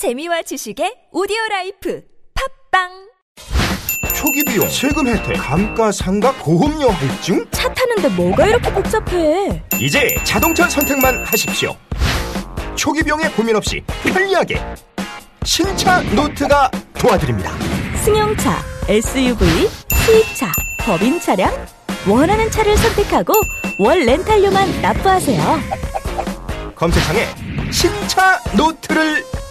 재미와 지식의 오디오 라이프 팟빵 초기 비용, 세금 혜택, 감가상각, 보험료 할증? 차 타는데 뭐가 이렇게 복잡해 이제 자동차 선택만 하십시오. 초기 비용에 고민 없이 편리하게 신차 노트가 도와드립니다. 승용차, SUV, 수입차, 법인 차량 원하는 차를 선택하고 월 렌탈료만 납부하세요 검색창에 신차 노트를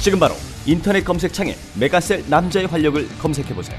지금 바로 인터넷 검색창에 메가셀 남자의 활력을 검색해 보세요.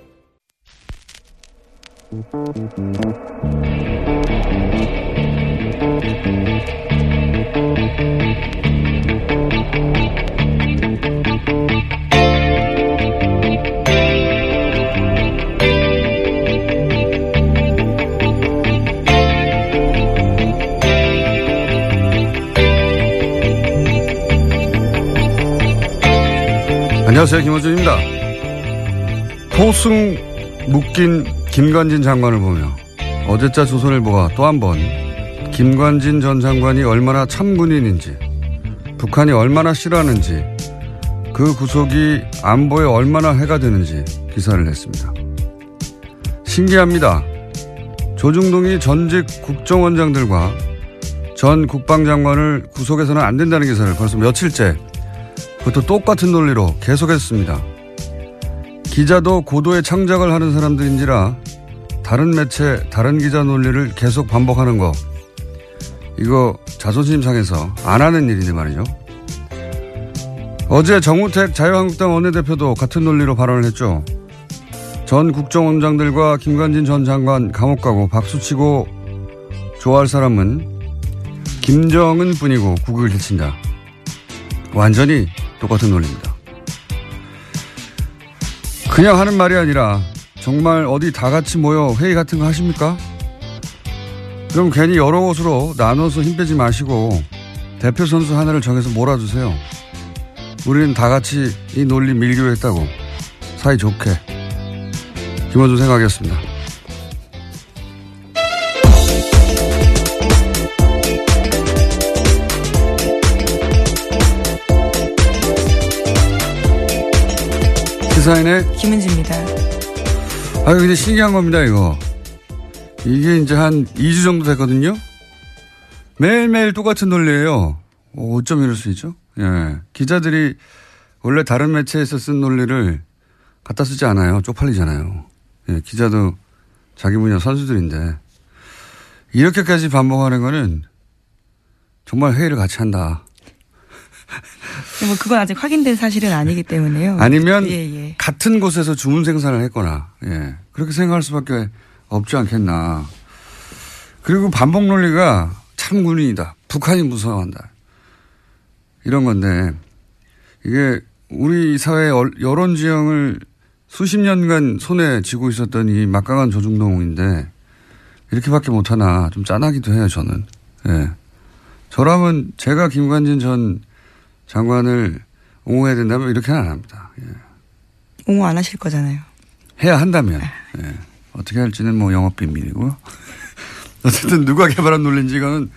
안녕하세요. 김호준입니다. 포승 묶인 김관진 장관을 보며 어제자 조선일보가 또 한 번 김관진 전 장관이 얼마나 참군인인지 북한이 얼마나 싫어하는지 그 구속이 안보에 얼마나 해가 되는지 기사를 냈습니다. 신기합니다. 조중동이 전직 국정원장들과 전 국방장관을 구속해서는 안 된다는 기사를 벌써 며칠째 그것도 똑같은 논리로 계속했습니다. 기자도 고도의 창작을 하는 사람들인지라 다른 매체, 다른 기자 논리를 계속 반복하는 거 이거 자존심 상해서 안 하는 일인데 말이죠. 어제 정우택 자유한국당 원내대표도 같은 논리로 발언을 했죠. 전 국정원장들과 김관진 전 장관 감옥 가고 박수치고 좋아할 사람은 김정은 뿐이고 국을 해친다. 완전히 똑같은 논리입니다. 그냥 하는 말이 아니라 정말 어디 다 같이 모여 회의 같은 거 하십니까? 그럼 괜히 여러 곳으로 나눠서 힘 빼지 마시고 대표 선수 하나를 정해서 몰아주세요. 우리는 다 같이 이 논리 밀기로 했다고 사이 좋게 김원준 생각하겠습니다. 시사인의 김은지입니다. 아유, 근데 신기한 겁니다, 이거. 이게 이제 한 2주 정도 됐거든요? 매일매일 똑같은 논리예요. 어, 어쩜 이럴 수 있죠? 예. 기자들이 원래 다른 매체에서 쓴 논리를 갖다 쓰지 않아요. 쪽팔리잖아요. 예, 기자도 자기 분야 선수들인데. 이렇게까지 반복하는 거는 정말 회의를 같이 한다. 뭐 그건 아직 확인된 사실은 아니기 때문에요. 아니면 예, 예. 같은 곳에서 주문 생산을 했거나 예 그렇게 생각할 수밖에 없지 않겠나. 그리고 반복 논리가 참 군인이다. 북한이 무서워한다. 이런 건데 이게 우리 사회의 여론 지형을 수십 년간 손에 쥐고 있었던 이 막강한 조중동인데 이렇게밖에 못하나 좀 짠하기도 해요 저는. 예. 저라면 제가 김관진 전 장관을 옹호해야 된다면 이렇게는 안 합니다. 예. 옹호 안 하실 거잖아요. 해야 한다면 예. 어떻게 할지는 뭐 영업 비밀이고요. 어쨌든 누가 개발한 논리인지 이거는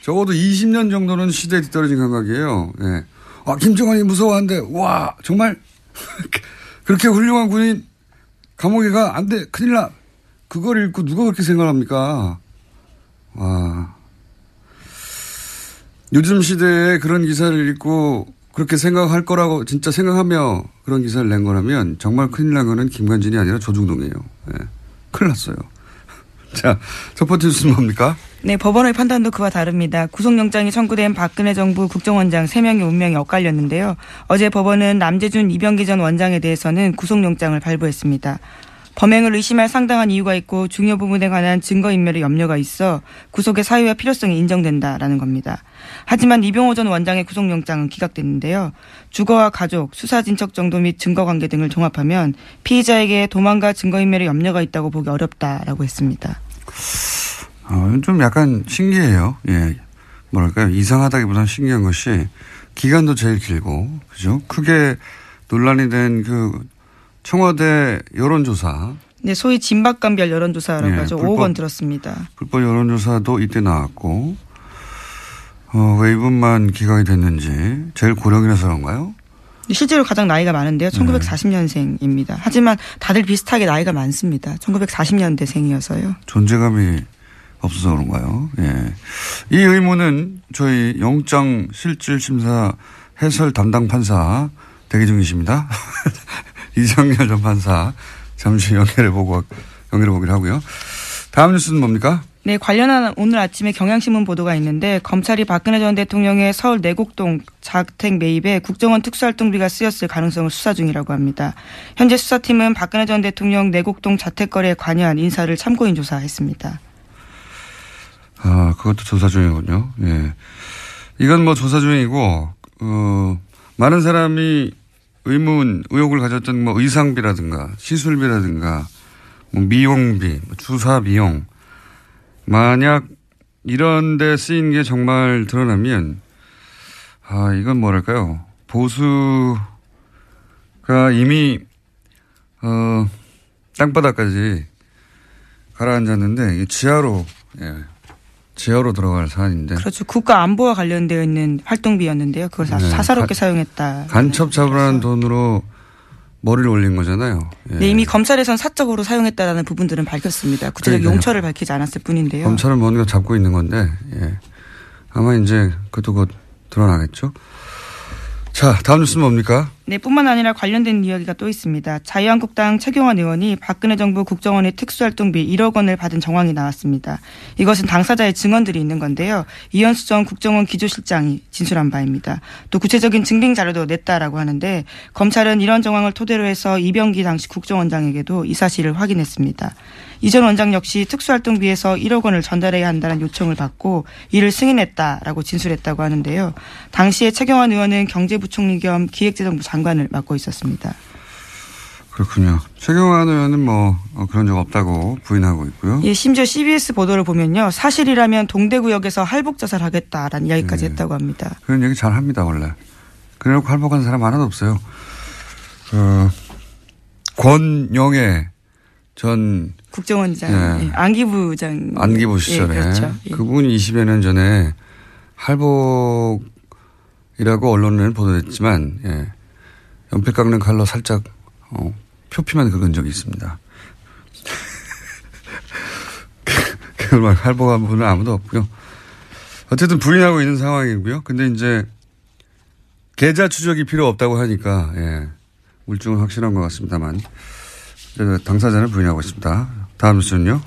적어도 20년 정도는 시대에 뒤떨어진 감각이에요. 예. 아 김정은이 무서워한데 와 정말 그렇게 훌륭한 군인 감옥에 가 안 돼 큰일 나. 그걸 읽고 누가 그렇게 생각합니까? 와 요즘 시대에 그런 기사를 읽고 그렇게 생각할 거라고 진짜 생각하며 그런 기사를 낸 거라면 정말 큰일 난 거는 김관진이 아니라 조중동이에요. 예. 큰일 났어요. 자, 첫 번째 뉴스는 뭡니까? 네, 법원의 판단도 그와 다릅니다. 구속영장이 청구된 박근혜 정부 국정원장 3명의 운명이 엇갈렸는데요. 어제 법원은 남재준 이병기 전 원장에 대해서는 구속영장을 발부했습니다. 범행을 의심할 상당한 이유가 있고 중요 부분에 관한 증거인멸의 염려가 있어 구속의 사유와 필요성이 인정된다라는 겁니다. 하지만 이병호 전 원장의 구속영장은 기각됐는데요. 주거와 가족, 수사 진척 정도 및 증거 관계 등을 종합하면 피의자에게 도망가 증거인멸의 염려가 있다고 보기 어렵다라고 했습니다. 어, 좀 약간 신기해요. 예. 뭐랄까요. 이상하다기보다는 신기한 것이 기간도 제일 길고, 그죠? 크게 논란이 된 그 청와대 여론조사. 네, 소위 진박감별 여론조사라고 네, 하죠. 불법- 5억 원 들었습니다. 불법 여론조사도 이때 나왔고, 어, 왜 이분만 기각이 됐는지, 제일 고령이라서 그런가요? 실제로 가장 나이가 네. 많은데요. 1940년생입니다. 하지만 다들 비슷하게 나이가 많습니다. 1940년대생이어서요. 존재감이 없어서 그런가요? 예. 이 의무는 저희 영장 실질 심사 해설 담당 판사 대기 중이십니다. 이정열 전 판사 잠시 연결해 보고 연결해 보기로 하고요. 다음 뉴스는 뭡니까? 네, 관련한 오늘 아침에 경향신문 보도가 있는데 검찰이 박근혜 전 대통령의 서울 내곡동 자택 매입에 국정원 특수활동비가 쓰였을 가능성을 수사 중이라고 합니다. 현재 수사팀은 박근혜 전 대통령 내곡동 자택 거래에 관여한 인사를 참고인 조사했습니다. 아, 그것도 조사 중이군요. 예. 이건 뭐 조사 중이고, 어, 많은 사람이 의문, 의혹을 가졌던 뭐 의상비라든가 시술비라든가 뭐 미용비, 뭐 주사 비용. 만약 이런 데 쓰인 게 정말 드러나면, 아, 이건 뭐랄까요. 보수가 이미, 어, 땅바닥까지 가라앉았는데, 이 지하로, 예, 지하로 들어갈 사안인데. 그렇죠. 국가 안보와 관련되어 있는 활동비였는데요. 그걸 사- 네, 사사롭게 가- 사용했다. 간첩 잡으라는 돈으로 머리를 올린 거잖아요. 예. 네, 이미 검찰에선 사적으로 사용했다라는 부분들은 밝혔습니다. 구체적 그러니까요. 용처를 밝히지 않았을 뿐인데요. 검찰은 뭔가 잡고 있는 건데, 예. 아마 이제 그것도 곧 드러나겠죠. 자, 다음 뉴스는 뭡니까? 네, 뿐만 아니라 관련된 이야기가 또 있습니다. 자유한국당 최경환 의원이 박근혜 정부 국정원의 특수활동비 1억 원을 받은 정황이 나왔습니다. 이것은 당사자의 증언들이 있는 건데요. 이현수 전 국정원 기조실장이 진술한 바입니다. 또 구체적인 증빙 자료도 냈다라고 하는데 검찰은 이런 정황을 토대로 해서 이병기 당시 국정원장에게도 이 사실을 확인했습니다. 이전 원장 역시 특수활동비에서 1억 원을 전달해야 한다는 요청을 받고 이를 승인했다라고 진술했다고 하는데요. 당시에 최경환 의원은 경제부총리 겸 기획재정부 장관을 맡고 있었습니다. 그렇군요. 최경환 의원은 뭐 어, 그런 적 없다고 부인하고 있고요. 예, 심지어 CBS 보도를 보면요. 사실이라면 동대구역에서 할복 자살하겠다라는 이야기까지 네. 했다고 합니다. 그런 얘기 잘 합니다, 원래. 그래놓고 할복한 사람 하나도 없어요. 어, 권영애 전 국정원장, 예. 예, 안기부장. 안기부 시절에 예, 그렇죠. 예. 그분이 20여 년 전에 할복이라고 언론을 보도했지만 예. 연필 깎는 칼로 살짝 어, 표피만 긁은 적이 있습니다. 그걸 막 할복한 분은 아무도 없고요. 어쨌든 부인하고 있는 상황이고요. 근데 이제 계좌 추적이 필요 없다고 하니까 예. 물증은 확실한 것 같습니다만 그 당사자는 부인하고 있습니다. 다음 뉴스는요.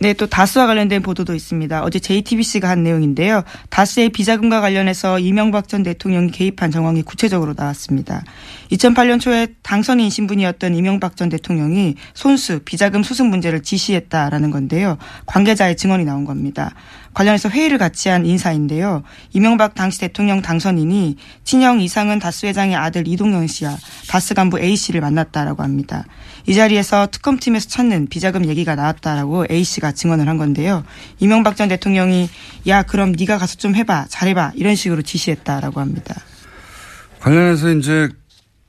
네, 또 다스와 관련된 보도도 있습니다. 어제 JTBC가 한 내용인데요. 다스의 비자금과 관련해서 이명박 전 대통령이 개입한 정황이 구체적으로 나왔습니다. 2008년 초에 당선인 신분이었던 이명박 전 대통령이 손수 비자금 수습 문제를 지시했다라는 건데요. 관계자의 증언이 나온 겁니다. 관련해서 회의를 같이 한 인사인데요. 이명박 당시 대통령 당선인이 친형 이상은 다스 회장의 아들 이동영 씨와 다스 간부 A 씨를 만났다라고 합니다. 이 자리에서 특검팀에서 찾는 비자금 얘기가 나왔다라고 A 씨가 증언을 한 건데요. 이명박 전 대통령이 야 그럼 네가 가서 좀 해봐 잘해봐 이런 식으로 지시했다라고 합니다. 관련해서 이제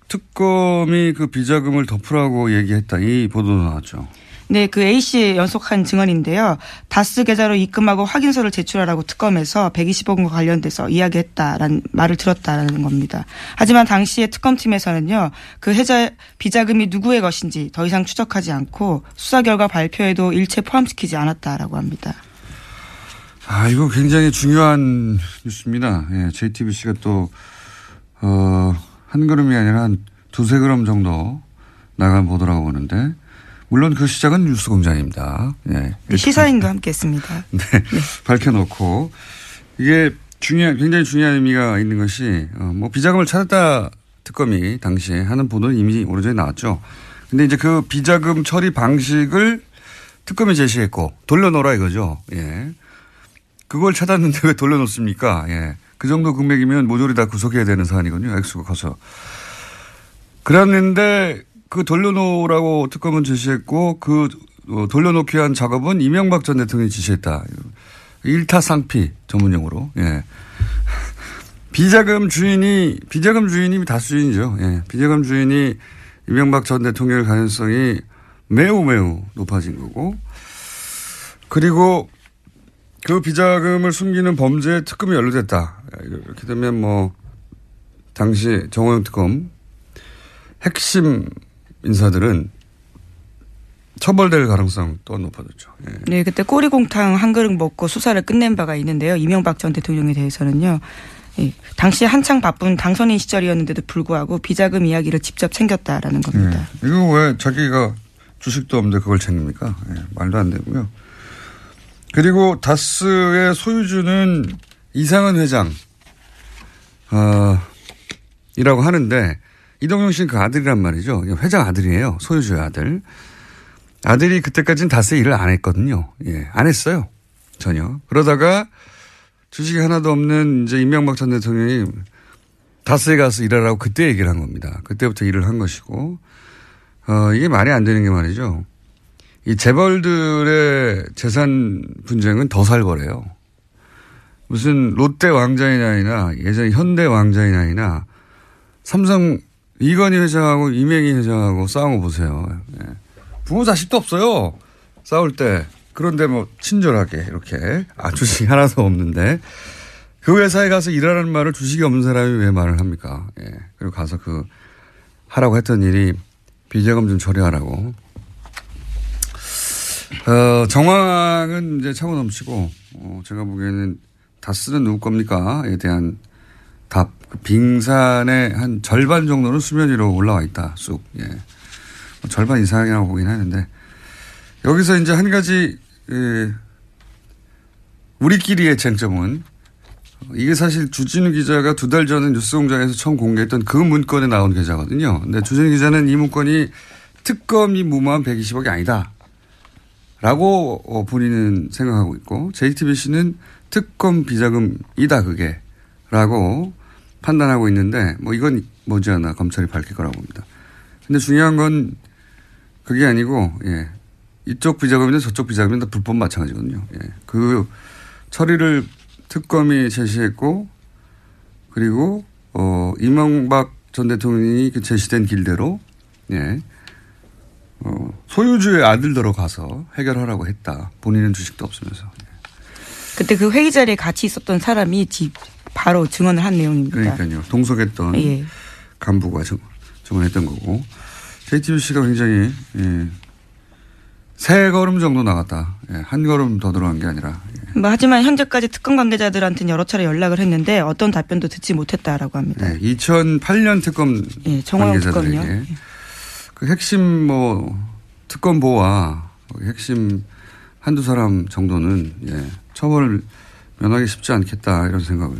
특검이 그 비자금을 덮으라고 얘기했다. 이 보도도 나왔죠. 네, 그 A씨 연속한 증언인데요. 다스 계좌로 입금하고 확인서를 제출하라고 특검에서 120억 원과 관련돼서 이야기했다라는 말을 들었다라는 겁니다. 하지만 당시에 특검팀에서는요, 그 해자 비자금이 누구의 것인지 더 이상 추적하지 않고 수사 결과 발표에도 일체 포함시키지 않았다라고 합니다. 아, 이거 굉장히 중요한 뉴스입니다. 예, JTBC가 또, 어, 한 걸음이 아니라 한 두세 걸음 정도 나간 보도라고 보는데, 물론 그 시작은 뉴스 공장입니다. 예. 네, 시사인과 함께 했습니다. 네, 밝혀놓고, 이게 중요한, 굉장히 중요한 의미가 있는 것이, 어, 뭐 비자금을 찾았다 특검이 당시에 하는 보도는 이미 오래전에 나왔죠. 근데 이제 그 비자금 처리 방식을 특검이 제시했고, 돌려놓으라 이거죠. 예. 그걸 찾았는데 왜 돌려놓습니까? 예. 그 정도 금액이면 모조리 다 구속해야 되는 사안이거든요. 액수가 커서. 그랬는데 그 돌려놓으라고 특검은 제시했고 그 어, 돌려놓기 위한 작업은 이명박 전 대통령이 지시했다. 일타상피 전문용어로. 예. 비자금 주인이 비자금 주인이 다수인이죠. 예. 비자금 주인이 이명박 전 대통령의 가능성이 매우 매우 높아진 거고 그리고 그 비자금을 숨기는 범죄에 특검이 연루됐다. 이렇게 되면 뭐 당시 정호영 특검 핵심 인사들은 처벌될 가능성 또한 높아졌죠. 예. 네, 그때 꼬리곰탕 한 그릇 먹고 수사를 끝낸 바가 있는데요. 이명박 전 대통령에 대해서는요. 예, 당시 한창 바쁜 당선인 시절이었는데도 불구하고 비자금 이야기를 직접 챙겼다라는 겁니다. 예. 이거 왜 자기가 주식도 없는데 그걸 챙깁니까? 예, 말도 안 되고요. 그리고 다스의 소유주는 이상은 회장, 어, 이라고 하는데 이동영 씨는 그 아들이란 말이죠. 회장 아들이에요. 소유주의 아들. 아들이 그때까지는 다스의 일을 안 했거든요. 예, 안 했어요. 전혀. 그러다가 주식이 하나도 없는 이제 임명박 전 대통령이 다스에 가서 일하라고 그때 얘기를 한 겁니다. 그때부터 일을 한 것이고, 어, 이게 말이 안 되는 게 말이죠. 이 재벌들의 재산 분쟁은 더 살벌해요. 무슨 롯데 왕자이나이나 예전 현대 왕자이나이나 삼성 이건희 회장하고 이명희 회장하고 거 보세요. 예. 부모 자식도 없어요. 싸울 때. 그런데 뭐 친절하게 이렇게 아 주식이 하나도 없는데 그 회사에 가서 일하라는 말을 주식이 없는 사람이 왜 말을 합니까? 예. 그리고 가서 그 하라고 했던 일이 비자금 좀 처리하라고. 어, 정황은 이제 차고 넘치고 어, 제가 보기에는 다스는 누구 겁니까?에 대한 답. 그 빙산의 한 절반 정도는 수면 위로 올라와 있다. 쑥. 예. 뭐 절반 이상이라고 보긴 하는데 여기서 이제 한 가지 예, 우리끼리의 쟁점은 이게 사실 주진우 기자가 두 달 전에 뉴스공장에서 처음 공개했던 그 문건에 나온 계좌거든요. 근데 주진우 기자는 이 문건이 특검이 무모한 120억이 아니다. 라고 어, 본인은 생각하고 있고 JTBC는 특검 비자금이다 그게 라고 판단하고 있는데 뭐 이건 머지않아 검찰이 밝힐 거라고 봅니다. 근데 중요한 건 그게 아니고 예. 이쪽 비자금이든 저쪽 비자금이든 다 불법 마찬가지거든요. 예. 그 처리를 특검이 제시했고 그리고 어 이명박 전 대통령이 그 제시된 길대로 예. 어, 소유주의 아들 들어 가서 해결하라고 했다. 본인은 주식도 없으면서. 그때 그 회의 자리에 같이 있었던 사람이 집 바로 증언을 한 내용입니다. 그러니까요. 동석했던 예. 간부가 증, 증언했던 거고. JTBC가 굉장히 예, 세 걸음 정도 나갔다. 예, 한 걸음 더 들어간 게 아니라. 예. 뭐 하지만 현재까지 특검 관계자들한테는 여러 차례 연락을 했는데 어떤 답변도 듣지 못했다라고 합니다. 예, 2008년 특검 예, 관계자들에게 특검이요. 그 핵심 뭐 특검보와 핵심 한두 사람 정도는 예, 처벌을 면하기 쉽지 않겠다 이런 생각을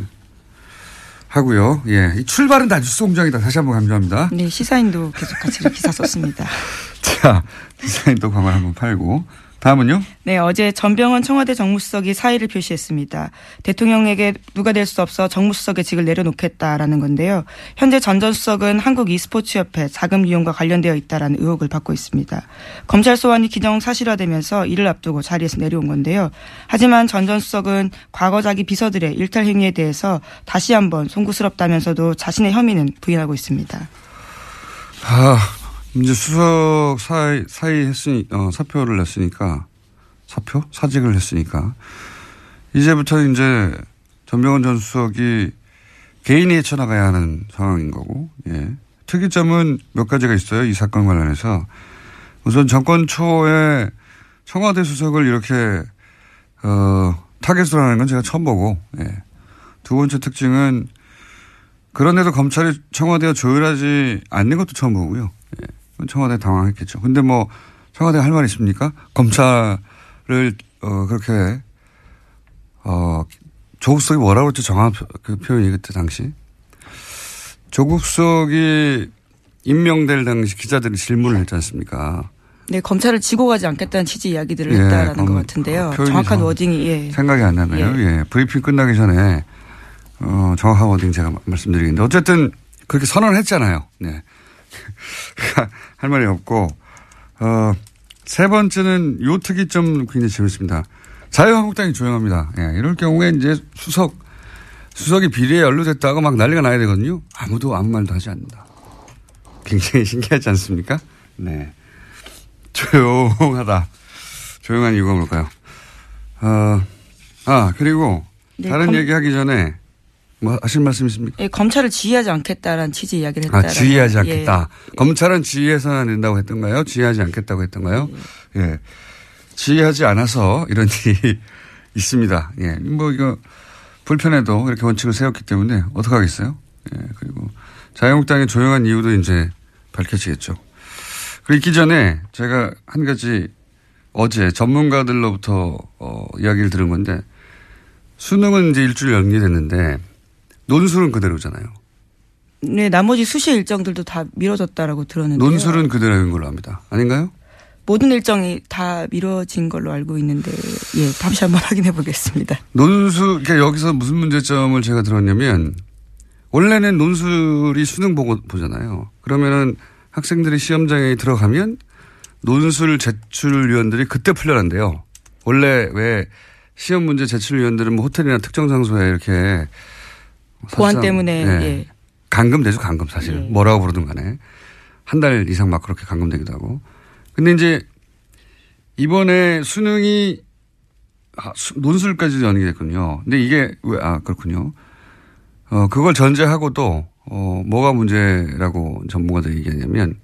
하고요. 예, 이 출발은 다 뉴스 공장이다. 다시 한번 강조합니다. 네, 시사인도 계속 같이 기사 썼습니다. 자, 디자인도 광을 한번 팔고 다음은요? 네, 어제 전병헌 청와대 정무수석이 사의를 표시했습니다. 대통령에게 누가 될 수 없어 정무수석의 직을 내려놓겠다라는 건데요. 현재 전 전 수석은 한국 e스포츠협회 자금 이용과 관련되어 있다라는 의혹을 받고 있습니다. 검찰 소환이 기정 사실화되면서 이를 앞두고 자리에서 내려온 건데요. 하지만 전 전 수석은 과거 자기 비서들의 일탈 행위에 대해서 다시 한번 송구스럽다면서도 자신의 혐의는 부인하고 있습니다. 아, 이제 수석 사의, 사의 했으니, 어, 사표를 냈으니까, 사표? 사직을 했으니까, 이제부터 이제 전병헌 전 수석이 개인이 헤쳐나가야 하는 상황인 거고, 예. 특이점은 몇 가지가 있어요. 이 사건 관련해서. 우선 정권 초에 청와대 수석을 이렇게, 어, 타겟으로 하는 건 제가 처음 보고, 예. 두 번째 특징은 그런데도 검찰이 청와대와 조율하지 않는 것도 처음 보고요. 예. 청와대 당황했겠죠. 근데 뭐 청와대 할 말 있습니까? 검찰을 어 그렇게 어 조국 수석이 뭐라고 했죠? 정확 그 표현이 그때 당시. 조국 수석이 임명될 당시 기자들이 질문을 했지 않습니까? 네, 검찰을 지고 가지 않겠다는 취지 이야기들을 예, 했다라는 검- 것 같은데요. 표현이 정확한 좀 wording이 예. 생각이 안 나네요. 예. 브리핑 끝나기 전에 어, 정확한 wording 제가 말씀드리겠는데 어쨌든 그렇게 선언했잖아요. 네. 할 말이 없고 어, 세 번째는 요 특이점 굉장히 재밌습니다. 자유한국당이 조용합니다. 예, 이럴 경우에 이제 수석 수석이 비리에 연루됐다고 막 난리가 나야 되거든요. 아무도 아무 말도 하지 않는다. 굉장히 신기하지 않습니까? 네. 조용하다. 조용한 이유가 뭘까요? 어, 아, 그리고 네, 다른 검- 얘기 하기 전에 뭐 하실 말씀 있습니까? 예, 검찰을 지휘하지 않겠다라는 취지 이야기를 아, 했다. 지휘하지 않겠다. 검찰은 지휘해서는 안 된다고 했던가요? 지휘하지 않겠다고 했던가요? 예. 지휘하지 않아서 이런 일이 있습니다. 예. 뭐 이거 불편해도 이렇게 원칙을 세웠기 때문에 어떡하겠어요? 예. 그리고 자유한국당의 조용한 이유도 이제 밝혀지겠죠. 그리고 있기 전에 제가 한 가지 어제 전문가들로부터 어, 이야기를 들은 건데 수능은 이제 일주일 연기됐는데 논술은 그대로잖아요. 네, 나머지 수시 일정들도 다 미뤄졌다라고 들었는데요. 논술은 그대로인 걸로 압니다. 아닌가요? 모든 일정이 다 미뤄진 걸로 알고 있는데 예, 다시 한번 확인해 보겠습니다. 논술, 그러니까 여기서 무슨 문제점을 제가 들었냐면 원래는 논술이 수능 보고 보잖아요. 그러면은 학생들이 시험장에 들어가면 논술 제출위원들이 그때 풀려난대요. 원래 왜 시험 문제 제출위원들은 뭐 호텔이나 특정 장소에 이렇게 보안 사실상, 때문에 예. 예. 감금되죠, 감금 사실. 예. 뭐라고 부르든 간에. 한 달 이상 막 그렇게 감금되기도 하고. 근데 이제 이번에 수능이 아, 수- 논술까지 연기됐군요. 근데 이게 왜, 아, 그렇군요. 어, 그걸 전제하고도, 어, 뭐가 문제라고 전문가들이 얘기하냐면,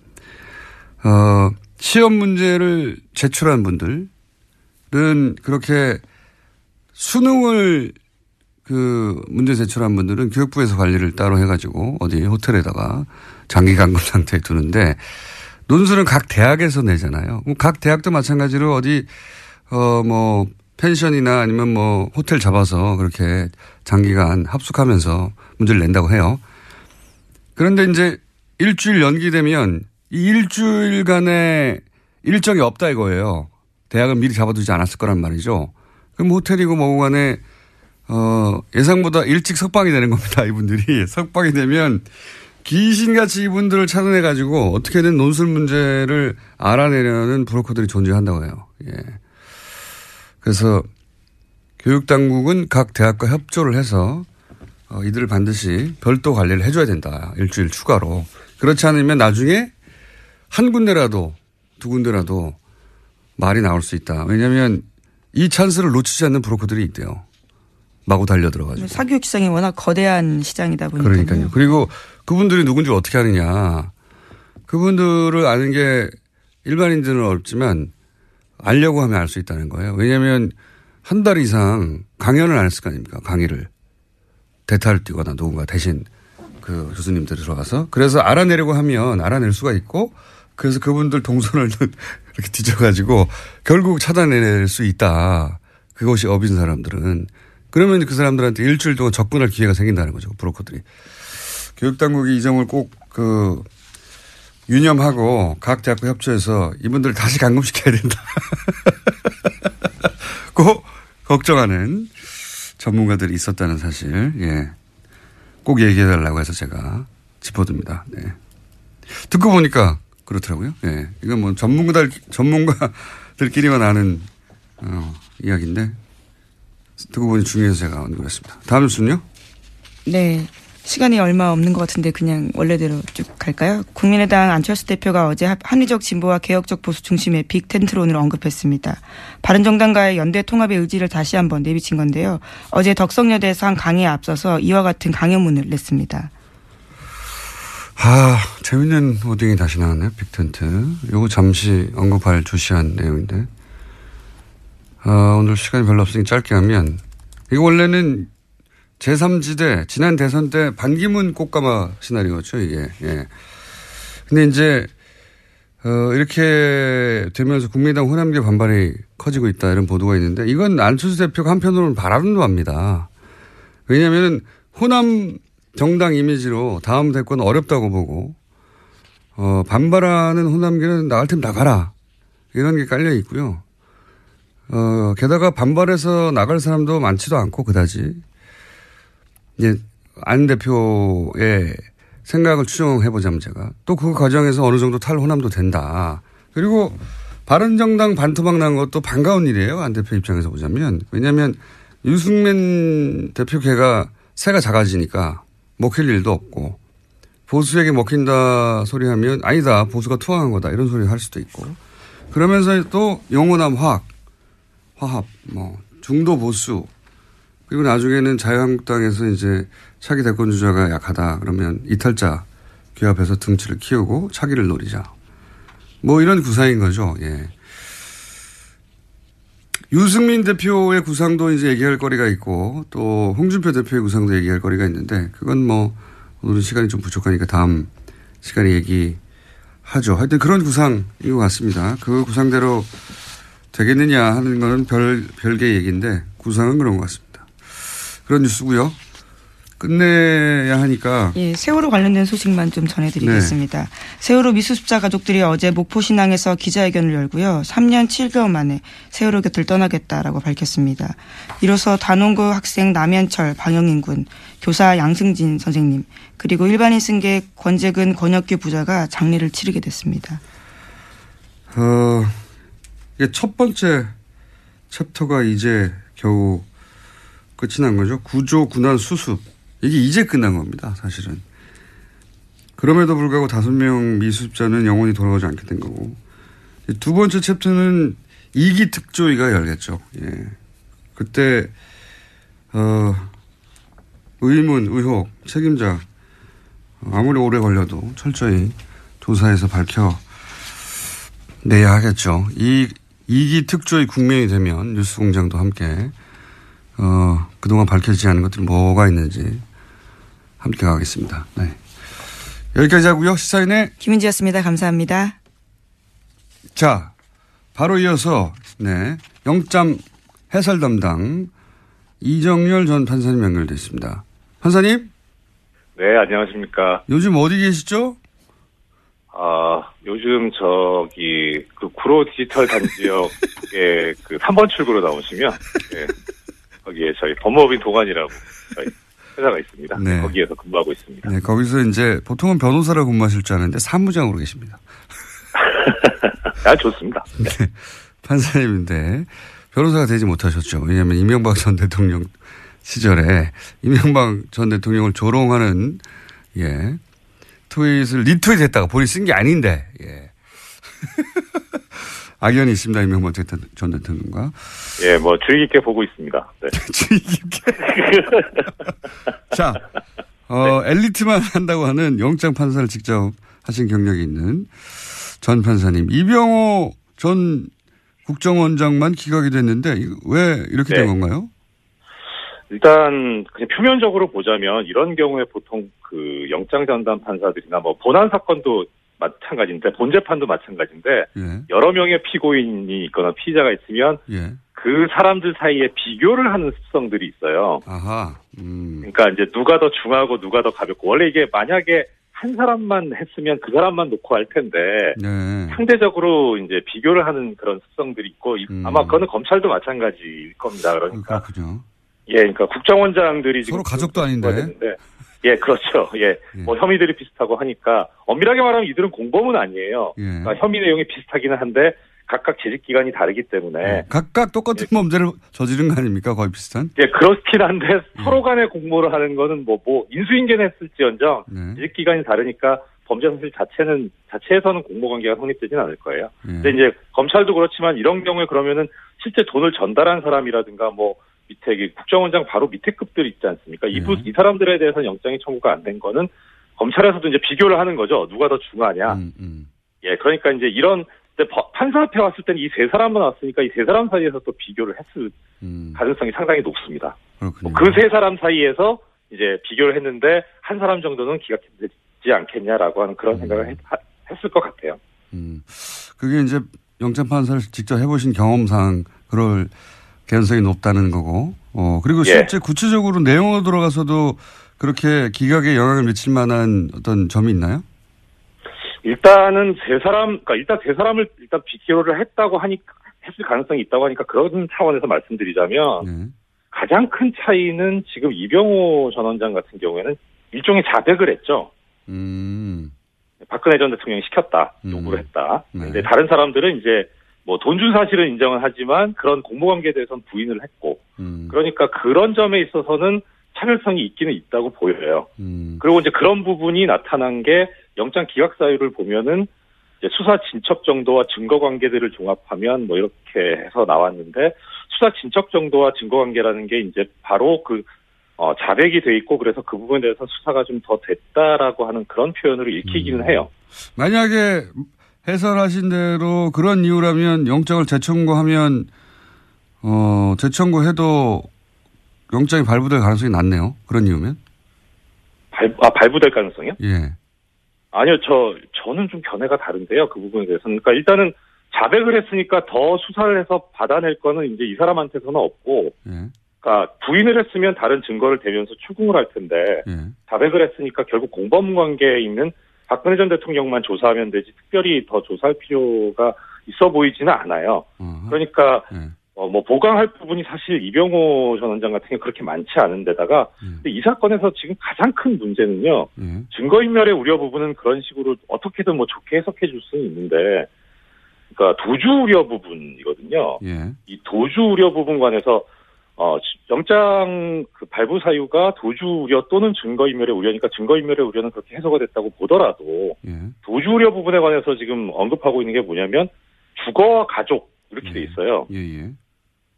어, 시험 문제를 제출한 분들은 그렇게 수능을 그 문제 제출한 분들은 교육부에서 관리를 따로 해가지고 어디 호텔에다가 장기 감금 상태에 두는데 논술은 각 대학에서 내잖아요. 각 대학도 마찬가지로 어디 어 뭐 펜션이나 아니면 뭐 호텔 잡아서 그렇게 장기간 합숙하면서 문제를 낸다고 해요. 그런데 이제 일주일 연기되면 이 일주일간의 일정이 없다 이거예요. 대학은 미리 잡아두지 않았을 거란 말이죠. 그럼 호텔이고 뭐고 간에 어, 예상보다 일찍 석방이 되는 겁니다. 이분들이. 석방이 되면 귀신같이 이분들을 찾아내가지고 어떻게든 논술 문제를 알아내려는 브로커들이 존재한다고 해요. 예. 그래서 교육당국은 각 대학과 협조를 해서 어, 이들을 반드시 별도 관리를 해줘야 된다. 일주일 추가로. 그렇지 않으면 나중에 한 군데라도 두 군데라도 말이 나올 수 있다. 왜냐하면 이 찬스를 놓치지 않는 브로커들이 있대요. 마구 달려 들어가지고. 사교육 시장이 워낙 거대한 시장이다 보니까 그러니까요. 그리고 그분들이 누군지 어떻게 아느냐. 그분들을 아는 게 일반인들은 어렵지만 알려고 하면 알 수 있다는 거예요. 왜냐하면 한 달 이상 강연을 안 했을 거 아닙니까? 강의를. 대타를 뛰거나 누군가 대신 그 교수님들이 들어가서 그래서 알아내려고 하면 알아낼 수가 있고 그래서 그분들 동선을 이렇게 뒤져가지고 결국 찾아낼 수 있다. 그것이 업인 사람들은. 그러면 그 사람들한테 일주일 동안 접근할 기회가 생긴다는 거죠. 브로커들이. 교육당국이 이 점을 꼭 그 유념하고 각 대학과 협조해서 이분들을 다시 감금시켜야 된다. 고 걱정하는 전문가들이 있었다는 사실, 예. 꼭 얘기해달라고 해서 제가 짚어둡니다. 네. 듣고 보니까 그렇더라고요. 예. 이건 뭐 전문가들, 전문가들끼리만 아는, 어, 이야기인데, 듣고 보니 중요해서 제가 언급했습니다. 다음 뉴스는요? 네. 시간이 얼마 없는 것 같은데 그냥 원래대로 쭉 갈까요? 국민의당 안철수 대표가 어제 합- 합리적 진보와 개혁적 보수 중심의 빅텐트를 오늘 언급했습니다. 바른정당과의 연대 통합의 의지를 다시 한번 내비친 건데요. 어제 덕성여대에서 한 강의에 앞서서 이와 같은 강연문을 냈습니다. 아, 재밌는 워딩이 다시 나왔네요. 빅텐트. 요거 잠시 언급할 조시한 내용인데. 아, 오늘 시간이 별로 없으니 짧게 하면, 이거 원래는 제3지대, 지난 대선 때 반기문 꽃가마 시나리오죠, 이게. 예. 근데 이제, 어, 이렇게 되면서 국민의당 호남계 반발이 커지고 있다, 이런 보도가 있는데, 이건 안철수 대표가 한편으로는 바람도 합니다. 왜냐하면 호남 정당 이미지로 다음 대권 어렵다고 보고 어, 반발하는 호남계는 나갈 테면 나가라 이런 게 깔려 있고요. 어, 게다가 반발해서 나갈 사람도 많지도 않고 그다지 이제 안 대표의 생각을 추정해 보자면 제가 또 그 과정에서 어느 정도 탈호남도 된다. 그리고 바른정당 반토막 난 것도 반가운 일이에요. 안 대표 입장에서 보자면 왜냐하면 유승민 대표 걔가 새가 작아지니까 먹힐 일도 없고 보수에게 먹힌다 소리 하면 아니다 보수가 투항한 거다 이런 소리 할 수도 있고 그러면서 또 영호남 화학 화합 뭐 중도 보수 그리고 나중에는 자유한국당에서 이제 차기 대권 주자가 약하다 그러면 이탈자 규합해서 등치를 키우고 차기를 노리자 뭐 이런 구상인 거죠 예. 유승민 대표의 구상도 이제 얘기할 거리가 있고 또 홍준표 대표의 구상도 얘기할 거리가 있는데 그건 뭐 오늘은 시간이 좀 부족하니까 다음 시간에 얘기하죠. 하여튼 그런 구상인 것 같습니다. 그 구상대로 되겠느냐 하는 거는 별, 별개 얘기인데 구상은 그런 것 같습니다. 그런 뉴스고요. 끝내야 하니까 예, 세월호 관련된 소식만 좀 전해드리겠습니다. 세월호 미수습자 가족들이 어제 목포신항에서 기자회견을 열고요. 3년 7개월 만에 세월호 곁을 떠나겠다라고 밝혔습니다. 이로써 단원고 학생 남현철, 방영인 군, 교사 양승진 선생님, 그리고 일반인 승객 권재근, 권혁규 부자가 장례를 치르게 됐습니다. 어, 이게 첫 번째 챕터가 이제 겨우 끝이 난 거죠. 구조, 군안, 수습. 이게 이제 끝난 겁니다, 사실은. 그럼에도 불구하고 다섯 명 미수습자는 영원히 돌아오지 않게 된 거고. 두 번째 챕터는 이기 특조위가 열겠죠. 예. 그때, 어, 의문, 의혹, 책임자, 아무리 오래 걸려도 철저히 조사해서 밝혀 내야 하겠죠. 이, 이기 특조위 국면이 되면 뉴스 공장도 함께, 어, 그동안 밝혀지지 않은 것들이 뭐가 있는지 함께 가겠습니다. 네. 여기까지 하고요. 시사인의 김은지였습니다. 감사합니다. 자, 바로 이어서, 네. 영점 해설 담당 이정열 전 판사님 연결돼 있습니다. 판사님, 네, 안녕하십니까. 요즘 어디 계시죠? 아, 요즘 저기, 그 구로 디지털 단지역에 그 3번 출구로 나오시면, 예, 거기에 저희 법무법인 도관이라고 저희 회사가 있습니다. 네. 거기에서 근무하고 있습니다. 네, 거기서 이제 보통은 변호사라고 근무하실 줄 아는데 사무장으로 계십니다. 아, 좋습니다. 네. 판사님인데 변호사가 되지 못하셨죠. 왜냐하면 이명박 전 대통령 시절에 이명박 전 대통령을 조롱하는 예 트윗을 리트윗했다가 본인 쓴 게 아닌데 예 악연이 있습니다 이명박 전 대통령과 예, 뭐 주의 깊게 보고 있습니다. 네. 주의 깊게 자 어, 엘리트만 한다고 하는 영장 판사를 직접 하신 경력이 있는 전 판사님 이병호 전 국정원장만 기각이 됐는데 왜 이렇게 된 네. 건가요? 일단 그냥 표면적으로 보자면 이런 경우에 보통 그 영장 전담 판사들이나 뭐 본안 사건도 마찬가지인데 본 재판도 마찬가지인데 예, 여러 명의 피고인이 있거나 피의자가 있으면 예, 그 사람들 사이에 비교를 하는 습성들이 있어요. 아하, 음, 그러니까 이제 누가 더 중하고 누가 더 가볍고 원래 이게 만약에 한 사람만 했으면 그 사람만 놓고 할 텐데 네. 상대적으로 이제 비교를 하는 그런 습성들이 있고 이- 음. 아마 그거는 검찰도 마찬가지일 겁니다. 그러니까 그렇군요. 예, 그러니까 국정원장들이 지금 서로 가족도 아닌데. 예, 그렇죠. 예, 뭐 혐의들이 비슷하고 하니까 엄밀하게 말하면 이들은 공범은 아니에요. 예. 그러니까 혐의 내용이 비슷하기는 한데 각각 재직 기간이 다르기 때문에 네. 각각 똑같은 범죄를 저지른 거 아닙니까? 거의 비슷한? 예, 그렇긴 한데 음. 서로 간에 공모를 하는 거는 뭐, 뭐, 인수인계는 했을지언정, 네. 재직 기간이 다르니까 범죄 사실 자체는, 자체에서는 공모 관계가 성립되진 않을 거예요. 예. 근데 이제 검찰도 그렇지만 이런 경우에 그러면은 실제 돈을 전달한 사람이라든가 뭐, 밑에 이 국정원장 바로 밑에 급들 있지 않습니까? 이부, 네. 이 사람들에 대해서는 영장이 청구가 안 된 거는 검찰에서도 이제 비교를 하는 거죠. 누가 더 중하냐. 음, 음. 예, 그러니까 이제 이런, 판사 앞에 왔을 때는 이 세 사람만 왔으니까 이 세 사람 사이에서 또 비교를 했을 음. 가능성이 상당히 높습니다. 그렇군요. 그세 사람 사이에서 이제 비교를 했는데 한 사람 정도는 기각되지 않겠냐라고 하는 그런 생각을 했, 을 것 같아요. 음. 그게 이제 영장 판사를 직접 해보신 경험상 그럴 개연성이 높다는 거고, 어, 그리고 예. 실제 구체적으로 내용으로 들어가서도 그렇게 기각에 영향을 미칠 만한 어떤 점이 있나요? 일단은 세 사람, 그러니까 일단 세 사람을 일단 비교를 했다고 하니까 했을 가능성이 있다고 하니까 그런 차원에서 말씀드리자면 네. 가장 큰 차이는 지금 이병호 전 원장 같은 경우에는 일종의 자백을 했죠. 음. 박근혜 전 대통령이 시켰다, 음. 요구를 했다. 네. 근데 다른 사람들은 이제 뭐 돈 준 사실은 인정을 하지만 그런 공모관계에 대해서는 부인을 했고 음. 그러니까 그런 점에 있어서는 차별성이 있기는 있다고 보여요. 음. 그리고 이제 그런 부분이 나타난 게 영장 기각 사유를 보면은 수사 진척 정도와 증거 관계들을 종합하면 뭐 이렇게 해서 나왔는데 수사 진척 정도와 증거 관계라는 게 이제 바로 그 어, 자백이 돼 있고 그래서 그 부분에 대해서 수사가 좀 더 됐다라고 하는 그런 표현으로 읽히기는 음. 해요. 만약에 해설하신 대로 그런 이유라면 영장을 재청구하면 어 재청구해도 영장이 발부될 가능성이 낮네요. 그런 이유면? 발, 아, 발부될 가능성이요? 예. 아니요, 저, 저는 좀 견해가 다른데요. 그 부분에 대해서는. 그러니까 일단은 자백을 했으니까 더 수사를 해서 받아낼 거는 이제 이 사람한테서는 없고, 예. 그러니까 부인을 했으면 다른 증거를 대면서 추궁을 할 텐데, 예. 자백을 했으니까 결국 공범 관계에 있는 박근혜 전 대통령만 조사하면 되지, 특별히 더 조사할 필요가 있어 보이지는 않아요. 어허. 그러니까, 예. 어, 뭐, 보강할 부분이 사실 이병호 전 원장 같은 경우 그렇게 많지 않은데다가, 음. 근데 이 사건에서 지금 가장 큰 문제는요, 예. 증거인멸의 우려 부분은 그런 식으로 어떻게든 뭐 좋게 해석해 줄 수는 있는데, 그러니까 도주 우려 부분이거든요. 예. 이 도주 우려 부분 관해서 어 영장 그 발부 사유가 도주 우려 또는 증거인멸의 우려니까 증거인멸의 우려는 그렇게 해석이 됐다고 보더라도 예. 도주 우려 부분에 관해서 지금 언급하고 있는 게 뭐냐면 주거와 가족 이렇게 돼 있어요. 예. 예.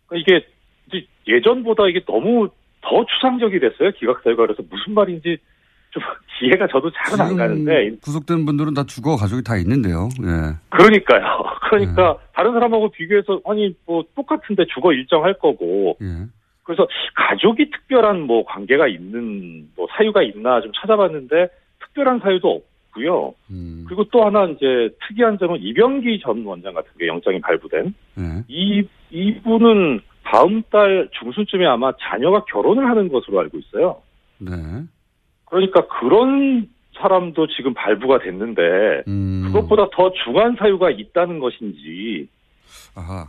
그러니까 이게 예전보다 이게 너무 더 추상적이 됐어요. 기각 사유가 그래서 무슨 말인지 좀 이해가 저도 잘은 안 가는데 구속된 분들은 다 주거 가족이 다 있는데요. 예. 그러니까요. 그러니까 다른 사람하고 비교해서 아니 뭐 똑같은데 주거 일정할 거고 예. 그래서 가족이 특별한 뭐 관계가 있는 뭐 사유가 있나 좀 찾아봤는데 특별한 사유도 없고요. 음. 그리고 또 하나 이제 특이한 점은 이병기 전 원장 같은 게 영장이 발부된 예. 이 이분은 다음 달 중순쯤에 아마 자녀가 결혼을 하는 것으로 알고 있어요. 네. 그러니까 그런 사람도 지금 발부가 됐는데 음. 그것보다 더 중한 사유가 있다는 것인지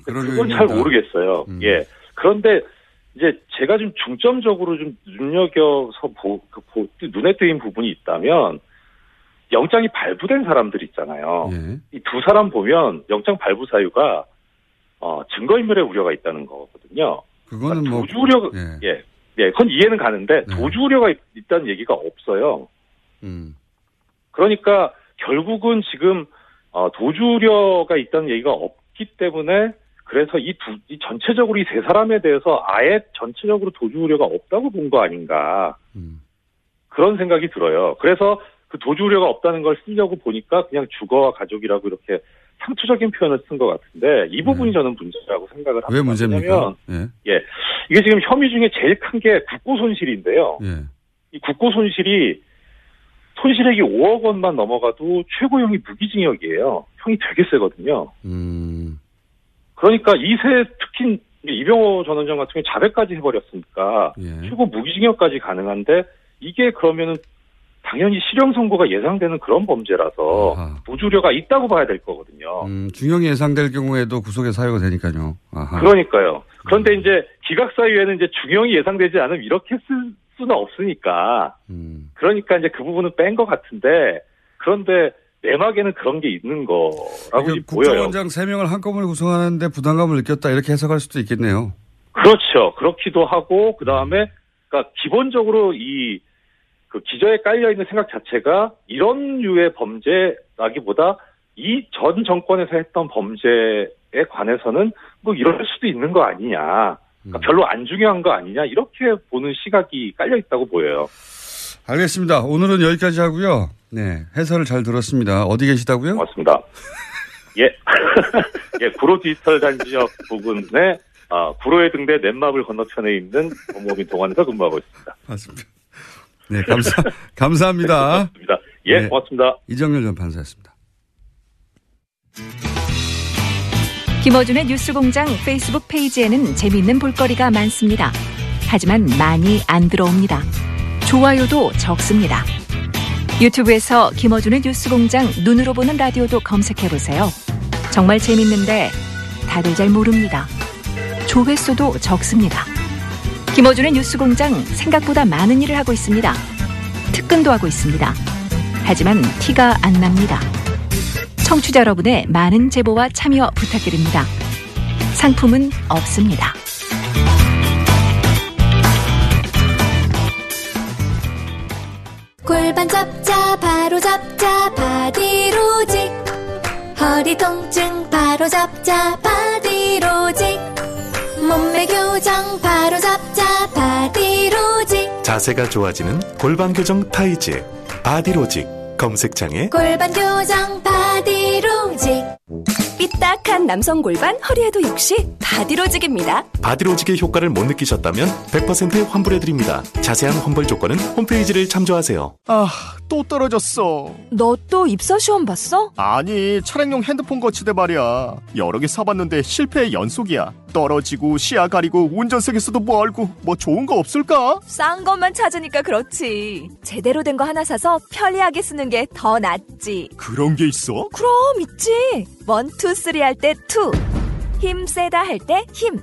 그런 그건 잘. 모르겠어요. 음. 예. 그런데 이제 제가 좀 중점적으로 좀 눈여겨서 보, 그 보- 눈에 띄는 부분이 있다면 영장이 발부된 사람들 있잖아요. 예. 이두 사람 보면 영장 발부 사유가 어, 증거인멸의 우려가 있다는 거거든요. 그거는 뭐 도주 우려 예. 예. 예, 그건 이해는 가는데 네. 도주 우려가 있, 있다는 얘기가 없어요. 음. 그러니까 결국은 지금 어, 도주 우려가 있다는 얘기가 없기 때문에 그래서 이 두, 이 전체적으로 이 세 사람에 대해서 아예 전체적으로 도주 우려가 없다고 본 거 아닌가 음. 그런 생각이 들어요. 그래서 그 도주 우려가 없다는 걸 쓰려고 보니까 그냥 주거와 가족이라고 이렇게 상투적인 표현을 쓴 것 같은데 이 부분이 저는 문제라고 생각을 합니다. 왜 문제입니까? 왜냐면 예. 예, 이게 지금 혐의 중에 제일 큰 게 국고 손실인데요. 예. 이 국고 손실이 손실액이 5억 원만 넘어가도 최고형이 무기징역이에요. 형이 되게 세거든요. 음. 그러니까 이세 특히 이병호 전 원장 같은 경우 자백까지 해버렸으니까 예. 최고 무기징역까지 가능한데 이게 그러면은 당연히 실형 선고가 예상되는 그런 범죄라서 아하. 무주려가 있다고 봐야 될 거거든요. 음, 중형이 예상될 경우에도 구속에 사유가 되니까요. 아하. 그러니까요. 그런데 이제 기각 사유에는 이제 중형이 예상되지 않으면 이렇게 쓸 수는 없으니까. 음. 그러니까 이제 그 부분은 뺀 것 같은데 그런데 내막에는 그런 게 있는 거라고 보여요. 국정원장 3명을 한꺼번에 구성하는데 부담감을 느꼈다 이렇게 해석할 수도 있겠네요. 그렇죠. 그렇기도 하고 그 다음에 그러니까 기본적으로 이 그 기저에 깔려 있는 생각 자체가 이런 류의 범죄라기보다 이 전 정권에서 했던 범죄에 관해서는 뭐 이럴 수도 있는 거 아니냐. 그러니까 별로 안 중요한 거 아니냐 이렇게 보는 시각이 깔려 있다고 보여요. 알겠습니다. 오늘은 여기까지 하고요. 네, 해설을 잘 들었습니다. 어디 계시다고요? 고맙습니다. 예, 예, 구로 디지털 단지역 부근에 아, 구로의 등대 넷마블 건너편에 있는 법무법인 동안에서 근무하고 있습니다. 맞습니다. 네, 감사, 감사합니다. 고맙습니다. 예, 네. 고맙습니다. 이정열 전 판사였습니다. 김어준의 뉴스공장 페이스북 페이지에는 재미있는 볼거리가 많습니다. 하지만 많이 안 들어옵니다. 좋아요도 적습니다. 유튜브에서 김어준의 뉴스공장 눈으로 보는 라디오도 검색해보세요. 정말 재밌는데 다들 잘 모릅니다. 조회수도 적습니다. 김어준의 뉴스공장 생각보다 많은 일을 하고 있습니다. 특근도 하고 있습니다. 하지만 티가 안 납니다. 청취자 여러분의 많은 제보와 참여 부탁드립니다. 상품은 없습니다. 골반 잡자 바로 잡자 바디로직 허리 통증 바로 잡자 바디로직 몸매 교정 바로 잡자 바디로직 자세가 좋아지는 골반 교정 타이즈 바디로직 검색창에 골반 교정 바디로직 삐딱한 남성 골반 허리에도 역시 바디로직입니다. 바디로직의 효과를 못 느끼셨다면 100% 환불해드립니다. 자세한 환불 조건은 홈페이지를 참조하세요. 아, 또 떨어졌어. 너 또 입사 시험 봤어? 아니, 차량용 핸드폰 거치대 말이야. 여러 개 사봤는데 실패의 연속이야. 떨어지고, 시야 가리고, 운전석에서도 멀고, 뭐 좋은 거 없을까? 싼 것만 찾으니까 그렇지. 제대로 된 거 하나 사서 편리하게 쓰는 게 더 낫지. 그런 게 있어? 그럼 있지. one, two, three 할 때 two. 힘 세다 할 때 힘.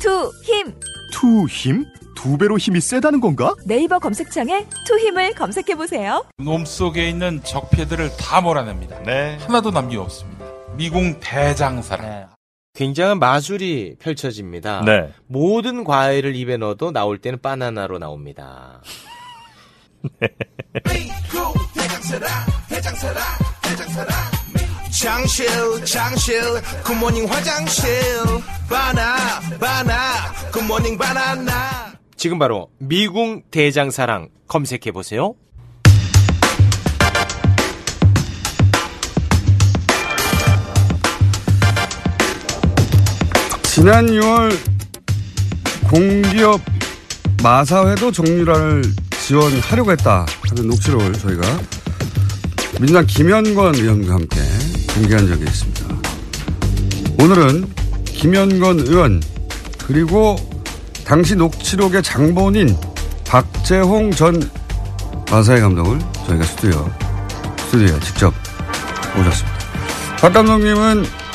투, 힘. 투 힘? 두 배로 힘이 세다는 건가? 네이버 검색창에 투 힘을 검색해 보세요. 몸속에 있는 적폐들을 다 몰아냅니다. 하나도 남김없습니다. 미궁 대장사랑. 굉장한 마술이 펼쳐집니다. 네. 모든 과일을 입에 넣어도 나올 때는 바나나로 나옵니다. 장실 장실 굿모닝 화장실 바나 바나 굿모닝 바나나 지금 바로 미궁 대장사랑 검색해 보세요. 지난 6월 공기업 마사회도 정유라를 지원하려고 했다 하는 녹취록을 저희가 민주당 김현권 의원과 함께 공개한 적이 있습니다. 오늘은 김현권 의원 그리고 당시 녹취록의 장본인 박재홍 전 마사회 감독을 저희가 스튜디오 스튜디오에 직접 오셨습니다. 박 감독님은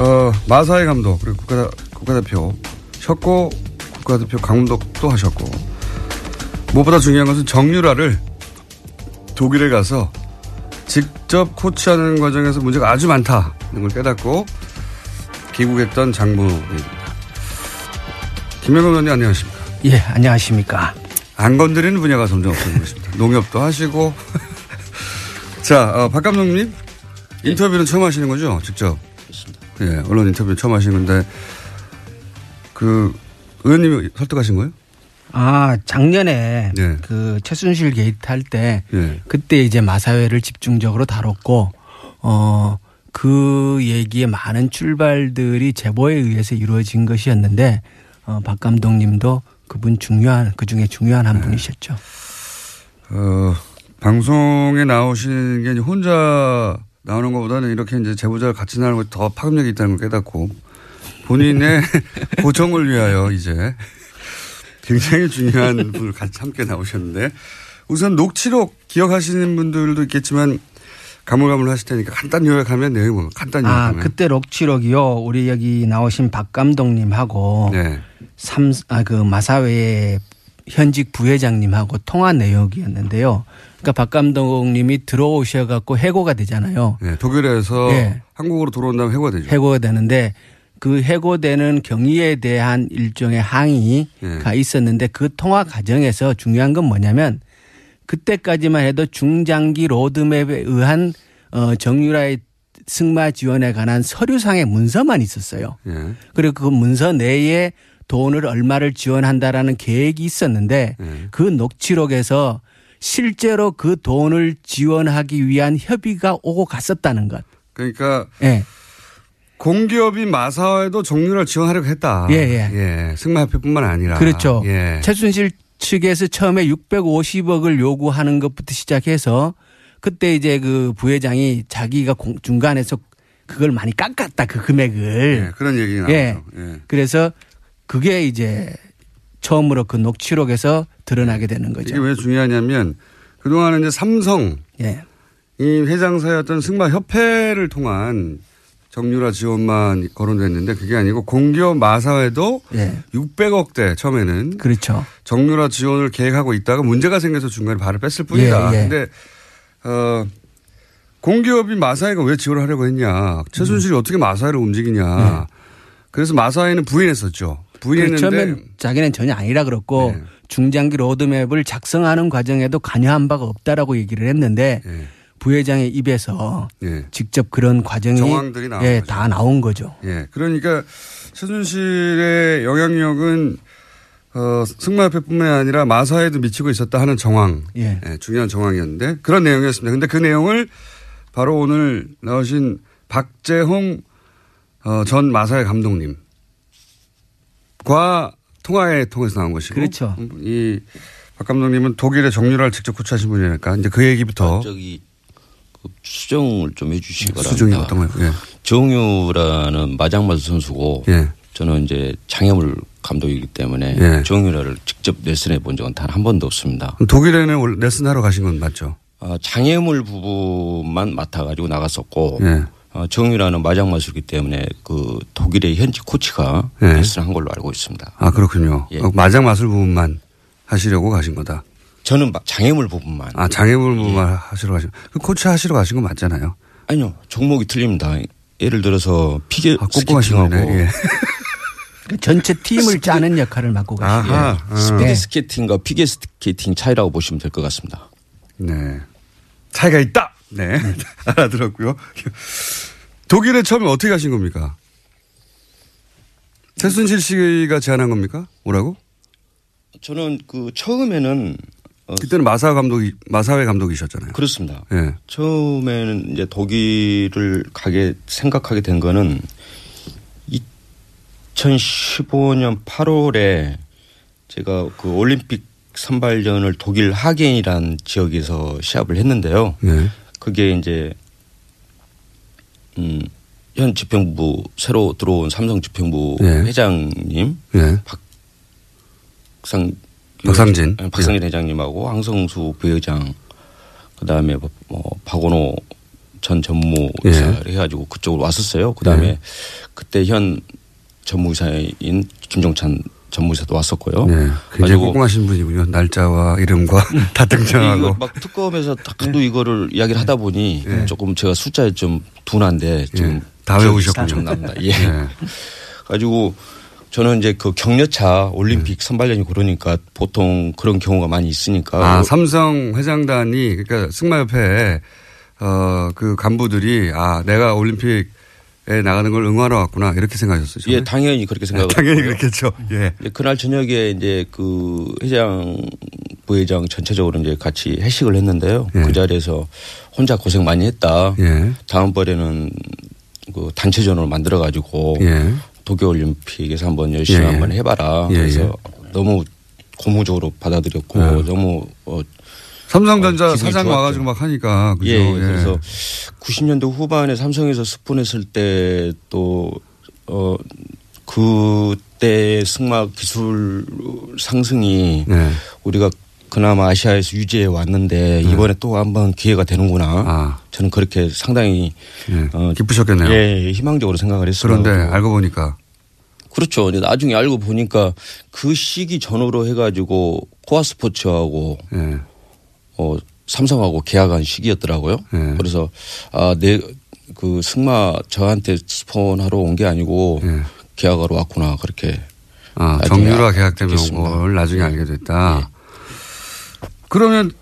어, 마사회 감독 그리고 국가, 국가대표 셨고 국가대표 감독도 하셨고 무엇보다 중요한 것은 정유라를 독일에 가서 직접 코치하는 과정에서 문제가 아주 많다는 걸 깨닫고 귀국했던 장본입니다. 김영건 의원님 안녕하십니까? 예, 안녕하십니까? 안 건드리는 분야가 점점 없어지고 있습니다. 농협도 하시고. 자, 어, 박 감독님 인터뷰는 처음 하시는 거죠? 직접. 예, 언론 인터뷰 처음 하시는 건데 그 의원님이 설득하신 거예요? 아, 작년에 예. 그 최순실 게이트 할때 예. 그때 이제 마사회를 집중적으로 다뤘고 어, 그 얘기의 많은 출발들이 제보에 의해서 이루어진 것이었는데 어, 박 감독님도 그분 중요한 그 중에 중요한 한 분이셨죠. 어, 방송에 나오시는 게 혼자 나오는 것보다는 이렇게 이제 제보자를 같이 나오는 것이 더 파급력이 있다는 걸 깨닫고 본인의 고정을 위하여 이제 굉장히 중요한 분을 같이 함께 나오셨는데 우선 녹취록 기억하시는 분들도 있겠지만 가물가물하실 테니까 간단 요약하면 내용이 뭡니까? 간단 아, 요약하면. 그때 록치록이요. 우리 여기 나오신 박 감독님하고 네. 삼, 아, 그 마사회 현직 부회장님하고 통화 내용이었는데요. 그러니까 박 감독님이 들어오셔갖고 해고가 되잖아요. 네, 독일에서 예. 한국으로 들어온 다음에 해고가 되죠. 해고가 되는데 그 해고되는 경위에 대한 일종의 항의가 있었는데 그 통화 과정에서 중요한 건 뭐냐면 그때까지만 해도 중장기 로드맵에 의한 어 정유라의 승마 지원에 관한 서류상의 문서만 있었어요. 예. 그리고 그 문서 내에 돈을 얼마를 지원한다라는 계획이 있었는데 예. 그 녹취록에서 실제로 그 돈을 지원하기 위한 협의가 오고 갔었다는 것. 그러니까 예. 공기업인 마사회도 정유를 지원하려고 했다. 예, 예. 승마협회뿐만 아니라. 그렇죠. 예. 최순실 측에서 처음에 650억을 요구하는 것부터 시작해서 그때 이제 그 부회장이 자기가 공- 중간에서 그걸 많이 깎았다 그 금액을. 예, 그런 얘기가 나와요. 예. 예. 그래서 그게 이제 처음으로 그 녹취록에서 드러나게 되는 거죠. 이게 왜 중요하냐면 그동안은 이제 삼성 예. 이 회장사였던 승마협회를 통한 정유라 지원만 거론됐는데 그게 아니고 공기업 마사회도 예. 600억대 처음에는 그렇죠. 정유라 지원을 계획하고 있다가 문제가 생겨서 중간에 발을 뺐을 뿐이다. 예, 예. 근데 어 공기업이 마사회가 왜 지원을 하려고 했냐? 최순실이 어떻게 마사회를 움직이냐? 그래서 마사회는 부인했었죠. 그 부인했는데 처음엔 자기는 전혀 아니라 그렇고 네. 중장기 로드맵을 작성하는 과정에도 관여한 바가 없다라고 얘기를 했는데 부회장의 입에서 예. 직접 그런 과정이 정황들이 나온 예, 거죠. 다 나온 거죠. 예. 그러니까 최순실의 영향력은 어, 승마협회뿐만 아니라 마사에도 미치고 있었다 하는 정황. 예. 예, 중요한 정황이었는데 그런 내용이었습니다. 근데 그 내용을 바로 오늘 나오신 박재홍 어, 전 마사회 감독님과 통화에 통해서 나온 것이고. 그렇죠. 이 박 감독님은 독일의 정유라를 직접 코치하신 분이니까 이제 그 얘기부터. 저기 그 수정을 좀 해주시기 바랍니다. 수정이 어떤 거예요? 예. 정유라는 마장마수 선수고 예. 저는 이제 장애물 감독이기 때문에 예. 정유라를 직접 레슨해 본 적은 단 한 번도 없습니다. 독일에는 레슨하러 가신 건 맞죠? 아, 장애물 부분만 맡아가지고 나갔었고 예. 어, 정유라는 마장마수이기 때문에 그 독일의 현지 코치가 예. 레슨한 걸로 알고 있습니다. 아 그렇군요. 예. 어, 마장 마술 부분만 하시려고 가신 거다. 저는 마- 장애물 부분만. 아 장애물 부분만 하시러 가신. 그 코치 하시러 가신 건 맞잖아요. 아니요 종목이 틀립니다. 예를 들어서 피겨 아, 거네. 예. 그 전체 팀을 짜는 역할을 맡고. 아하. 예. 스피드 네. 스케이팅과 피겨 스케이팅 차이라고 보시면 될 것 같습니다. 네. 차이가 있다. 네. 알아들었고요. 독일에 처음에 어떻게 가신 겁니까? 최순실 씨가 제안한 겁니까? 오라고? 저는 그 처음에는 어, 그때는 마사 감독이 마사회 감독이셨잖아요. 그렇습니다. 예. 처음에는 이제 독일을 가게 생각하게 된 거는 2015년 8월에 제가 그 올림픽 선발전을 독일 하겐이란 지역에서 시합을 했는데요. 네. 그게 이제 음, 현 집행부 새로 들어온 삼성 집행부 네. 회장님 예. 박상 박상진. 네, 박상진 회장님하고 황성수 부회장 그다음에 뭐 박원호 전 전무이사를 해가지고 그쪽으로 왔었어요. 그다음에 네. 그때 현 전무이사인 김종찬 전무이사도 왔었고요. 네. 굉장히 꼼꼼하신 분이군요. 날짜와 이름과 다 이거 등장하고. 막 특검에서 하도 이거를 이야기를 하다 보니 조금 제가 숫자에 좀 둔한데 좀 예. 다 외우셨군요. 납니다. 예. 네. 가지고 저는 이제 그 격려차 올림픽 네. 선발전이 그러니까 보통 그런 경우가 많이 있으니까 아, 삼성 회장단이 그러니까 승마협회 어그 간부들이 아 내가 올림픽에 나가는 걸 응원하러 왔구나 이렇게 생각하셨어요. 예, 당연히 그렇게 생각을 당연히 했고요. 그렇겠죠. 예. 이제 그날 저녁에 이제 그 회장 부회장 전체적으로 이제 같이 회식을 했는데요. 예. 그 자리에서 혼자 고생 많이 했다. 예. 다음번에는 그 단체전으로 만들어 가지고 예. 도쿄올림픽에서 한번 열심히 예. 한번 해봐라. 예, 그래서 예. 너무 고무적으로 받아들였고 예. 너무 어, 삼성전자 어, 사장 좋았죠. 와가지고 막 하니까 그죠. 예, 그래서 90년대 후반에 삼성에서 스폰했을 때또 어, 그때 승마 기술 상승이 네. 우리가 그나마 아시아에서 유지해 왔는데 이번에 또 한번 기회가 되는구나. 저는 그렇게 상당히 어, 기쁘셨겠네요. 예, 희망적으로 생각을 했어요. 그런데 알고 보니까 그렇죠. 나중에 알고 보니까 그 시기 전후로 해가지고 코아 스포츠하고 예. 어, 삼성하고 계약한 시기였더라고요. 예. 그래서 아, 내 그 승마 저한테 스폰하러 온 게 아니고 계약하러 왔구나 그렇게. 예. 아, 정유라 계약 때문에 온. 걸 나중에 알게 됐다. 그러면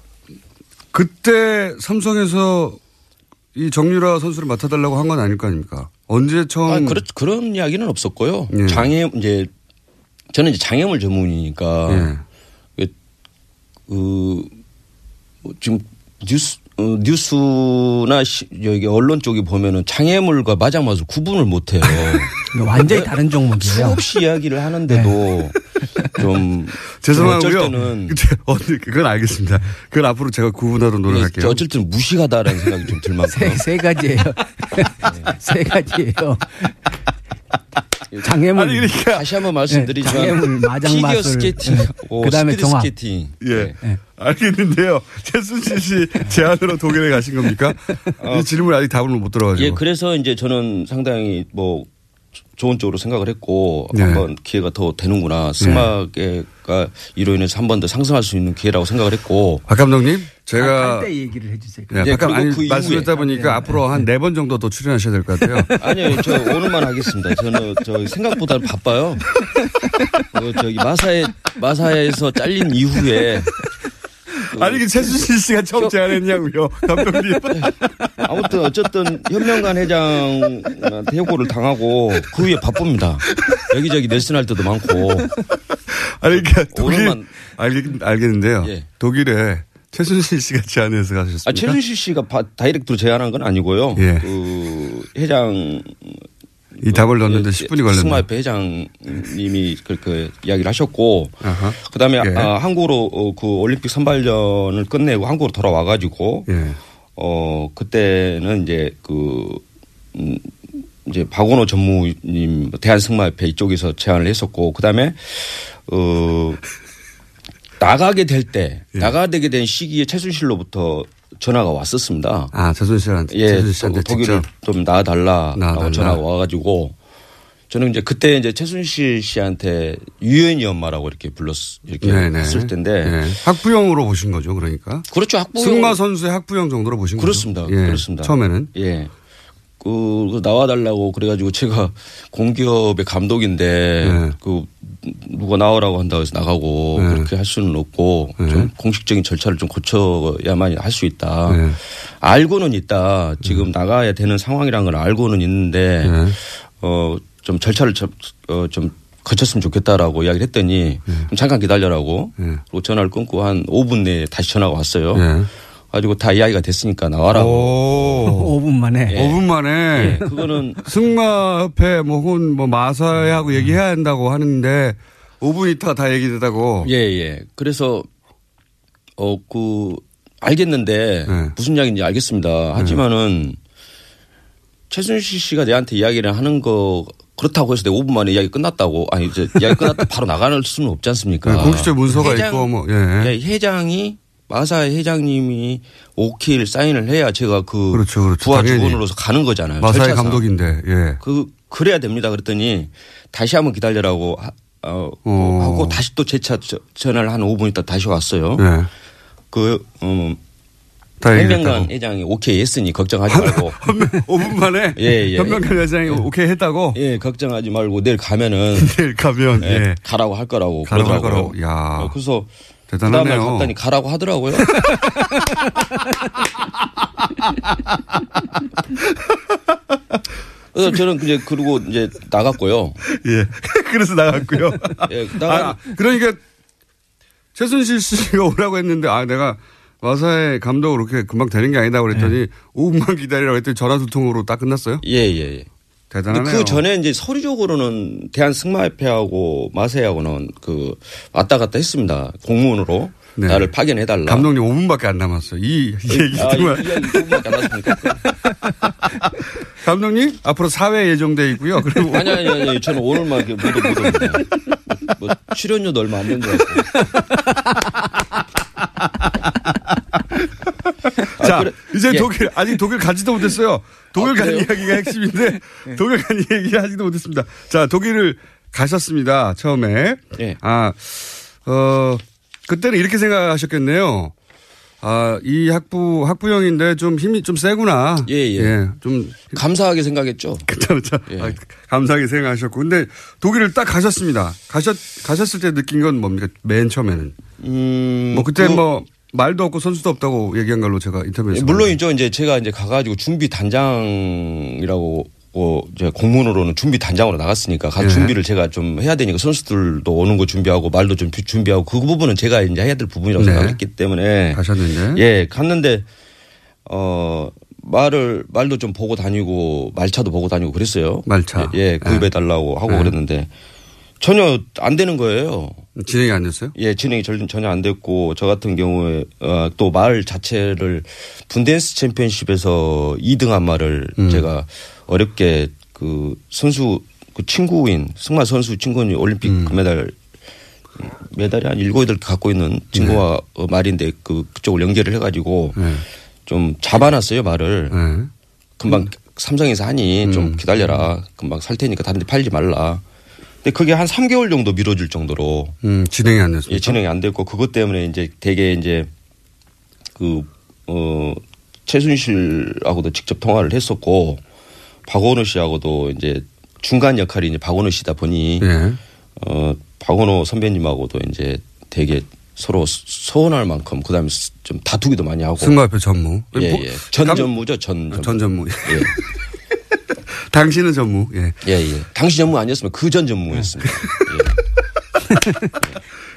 그때 삼성에서 이 정유라 선수를 맡아달라고 한 건 아닐 거 아닙니까? 언제 처음? 아, 그렇, 그런 이야기는 없었고요. 예. 장애, 이제, 저는 이제 장애물 전문이니까, 예. 그, 그, 뭐 지금 뉴스, 어, 뉴스나 시, 여기 언론 쪽이 보면은 장애물과 마장맛을 구분을 못 해요. 완전히 다른 종목이에요. 수없이 이야기를 하는데도 좀. 죄송하고요. 어쩔 때는 근데 어느- 그건 알겠습니다. 그건 앞으로 제가 구분하도록 노력할게요. 어쩔 때는 무식하다라는 생각이 좀 들 만큼. 세, 세 가지예요. 세 가지예요. 장애물. 아니, 그러니까 다시 한번 말씀드리지만 네, 장애물, 마장 피겨. 스케이팅, 네. 어, 그다음에 스피드 종합. 스케이팅. 예. 네. 알겠는데요. 최순실 씨 제안으로 독일에 가신 겁니까? 이 질문 아직 답을 못 들어가지고. 예, 그래서 이제 저는 상당히 뭐 좋은 쪽으로 생각을 했고 네. 한번 기회가 더 되는구나 승마계가 이로 인해서 한 번 더 상승할 수 있는 기회라고 생각을 했고 박 감독님, 제가 갈때 얘기를 해주세요. 예, 예, 박 감- 그리고 아니 그 이후에. 말씀드렸다 보니까 앞으로 한 네 번 정도 더 출연하셔야 될 것 같아요. 아니요, 저 오늘만 하겠습니다. 저는 저 생각보다 바빠요. 어, 저기 마사에 마사에서 잘린 이후에 아니, 그 최순실 씨가 처음 제안했냐고요, 감독님. 아무튼 어쨌든 현명관 회장한테 해고를 당하고 그 후에 바쁩니다. 여기저기 nel슨 할 때도 많고. 아니, 그러니까 독일, 알겠, 알겠는데요. 예. 독일에 최순실 씨가 제안해서 가셨습니까? 아, 최순실 씨가 바- 다이렉트로 제안한 건 아니고요. 예. 그 회장 이 답을 넣는데 10분이 걸렸네요. 승마협회 회장님이 그렇게 이야기를 하셨고, 아하. 그다음에 예. 아, 한국으로 어, 그 올림픽 선발전을 끝내고 한국으로 돌아와 가지고, 예. 어 그때는 이제 그 음, 이제 박원호 전무님 대한승마협회 이쪽에서 제안을 했었고, 그다음에 어 나가게 될때 예. 나가게 된 시기에 최순실로부터 전화가 왔었습니다. 아, 최순실한테, 예, 최순실 씨한테 도- 독일을. 좀 나와달라라고 나와달라. 전화가 와가지고 저는 이제 그때 이제 최순실 씨한테 유연이 엄마라고 이렇게 불렀 이렇게 네네. 했을 텐데 예. 학부형으로 보신 거죠, 그러니까. 그렇죠 학부형 승마 선수의 학부형 정도로 보신 그렇습니다. 거죠. 예. 그렇습니다. 처음에는. 예. 그 나와달라고 그래가지고 제가 공기업의 감독인데 네. 그 누가 나오라고 한다고 해서 나가고 네. 그렇게 할 수는 없고 좀 공식적인 절차를 좀 거쳐야만 할 수 있다. 네. 알고는 있다. 지금 나가야 되는 상황이란 걸 알고는 있는데 네. 어좀 절차를 좀, 어, 좀 거쳤으면 좋겠다라고 이야기를 했더니 네. 좀 잠깐 기다려라고 그리고 전화를 끊고 한 5분 내에 다시 전화가 왔어요. 네. 가지고 다 이야기가 됐으니까 나와라고. 오. 5분 만에. 예. 5분 만에. 예, 그거는 승마협회 뭐 혹은 뭐 마사회하고 얘기해야 한다고 하는데 5분 있다가 다 얘기되다고. 예, 예. 그래서, 어, 그, 알겠는데, 네. 무슨 이야기인지 알겠습니다. 하지만은, 최순실 씨가 내한테 이야기를 하는 거, 그렇다고 해서 내 5분 만에 이야기 끝났다고, 아니, 이제 이야기 끝났다 바로 나가는 수는 없지 않습니까? 네, 공식적 문서가 회장- 있고 뭐, 예. 예, 회장이, 마사 회장님이 오케이를 사인을 해야 제가 그 그렇죠, 그렇죠. 부하. 직원으로서 가는 거잖아요. 마사회 절차상. 감독인데, 예. 그 그래야 됩니다. 그랬더니 다시 한번 기다려라고 하, 어, 어. 하고 다시 또 재차 저- 전화를 한 5분 있다 다시 왔어요. 예. 그 음, 다 현명관. 회장이 오케이 했으니 걱정하지 말고 5분 만에 예, 예. 현명한 회장이 오케이 했다고 예 걱정하지 말고 내일 가면은 내일 가면 예, 예. 가라고 할 거라고 가라고 할. 거라고. 야. 어, 그래서 대단하네요. 그다음에 갔더니 가라고 하더라고요. 그래서 저는 이제 그리고 이제 나갔고요. 예. 그래서 나갔고요. 예, 나가 아, 그러니까 최순실 씨가 오라고 했는데 아 내가 마사의 감독으로 그렇게 금방 되는 게 아니다 그랬더니 5분만 기다리라고 했더니 전화 두 통으로 딱 끝났어요. 예, 예, 예. 대단하네요. 그 전에 이제 서류적으로는 대한 승마협회하고 마세하고는 그 왔다 갔다 했습니다. 공문으로 네. 나를 파견해달라. 감독님 5분밖에 안 남았어요. 이, 이 얘기 아, 정말. 이 이야기 조금밖에 안 났습니까? 감독님 앞으로 사회 예정돼 있고요. 그리고 아니, 아니, 아니, 저는 오늘만 이렇게 묻어, 묻어입니다. 뭐, 출연료도 얼마 안된줄 알고. 자, 그래- 이제 예. 독일, 아직 독일 가지도 못했어요. 독일 아, 간? 이야기가 핵심인데, 독일 간 이야기 하지도 못했습니다. 자, 독일을 가셨습니다. 처음에. 예. 아, 어, 그때는 이렇게 생각하셨겠네요. 아, 이 학부, 학부형인데 좀 힘이 좀 세구나. 예, 예. 좀. 감사하게 생각했죠. 그쵸, 그쵸. 아, 감사하게 생각하셨고. 근데 독일을 딱 가셨습니다. 가셨, 가셨을 때 느낀 건 뭡니까? 맨 처음에는. 음, 뭐 그때 그- 뭐 말도 없고 선수도 없다고 얘기한 걸로 제가 인터뷰에서. 예, 물론이죠. 이제 제가 이제 가가지고 준비 단장이라고 어, 이제 공문으로는 준비 단장으로 나갔으니까 가 예. 준비를 제가 좀 해야 되니까 선수들도 오는 거 준비하고 말도 좀 준비하고 그 부분은 제가 이제 해야 될 부분이라고 네. 생각했기 때문에 가셨는데. 예 갔는데 어 말을 말도 좀 보고 다니고 말차도 보고 다니고 그랬어요. 말차. 예, 예 구입해 달라고 하고 네. 그랬는데 전혀 안 되는 거예요. 진행이 안 됐어요? 예, 진행이 전- 전혀 안 됐고 저 같은 경우에 어, 또 말 자체를 분덴스 챔피언십에서 2등한 말을 음. 제가 어렵게 그 선수 그 친구인 승마 선수 친구인 올림픽 음. 금메달 메달이 한 일곱 여덟 개 갖고 있는 친구와 어, 말인데 그 그쪽을 연결을 해가지고 네. 좀 잡아놨어요 말을 네. 금방 삼성에서 하니 음. 좀 기다려라 금방 살 테니까 다른 데 팔지 말라. 근데 그게 한 3개월 정도 미뤄질 정도로 음, 진행이 안 됐습니다. 예, 진행이 안 됐고 그것 때문에 이제 되게 이제 그, 어, 최순실하고도 직접 통화를 했었고 박원호 씨하고도 이제 중간 역할이 이제 박원호 씨다 보니 예. 어, 박원호 선배님하고도 이제 되게 서로 서운할 만큼 그다음에 좀 다투기도 많이 하고 승마협회 전무. 예, 뭐, 예. 전 감- 전무죠, 전 전무. 전 전무. 예. 당신은 전무. 예. 예, 예. 당시 전무 아니었으면 그 전 전무였습니다.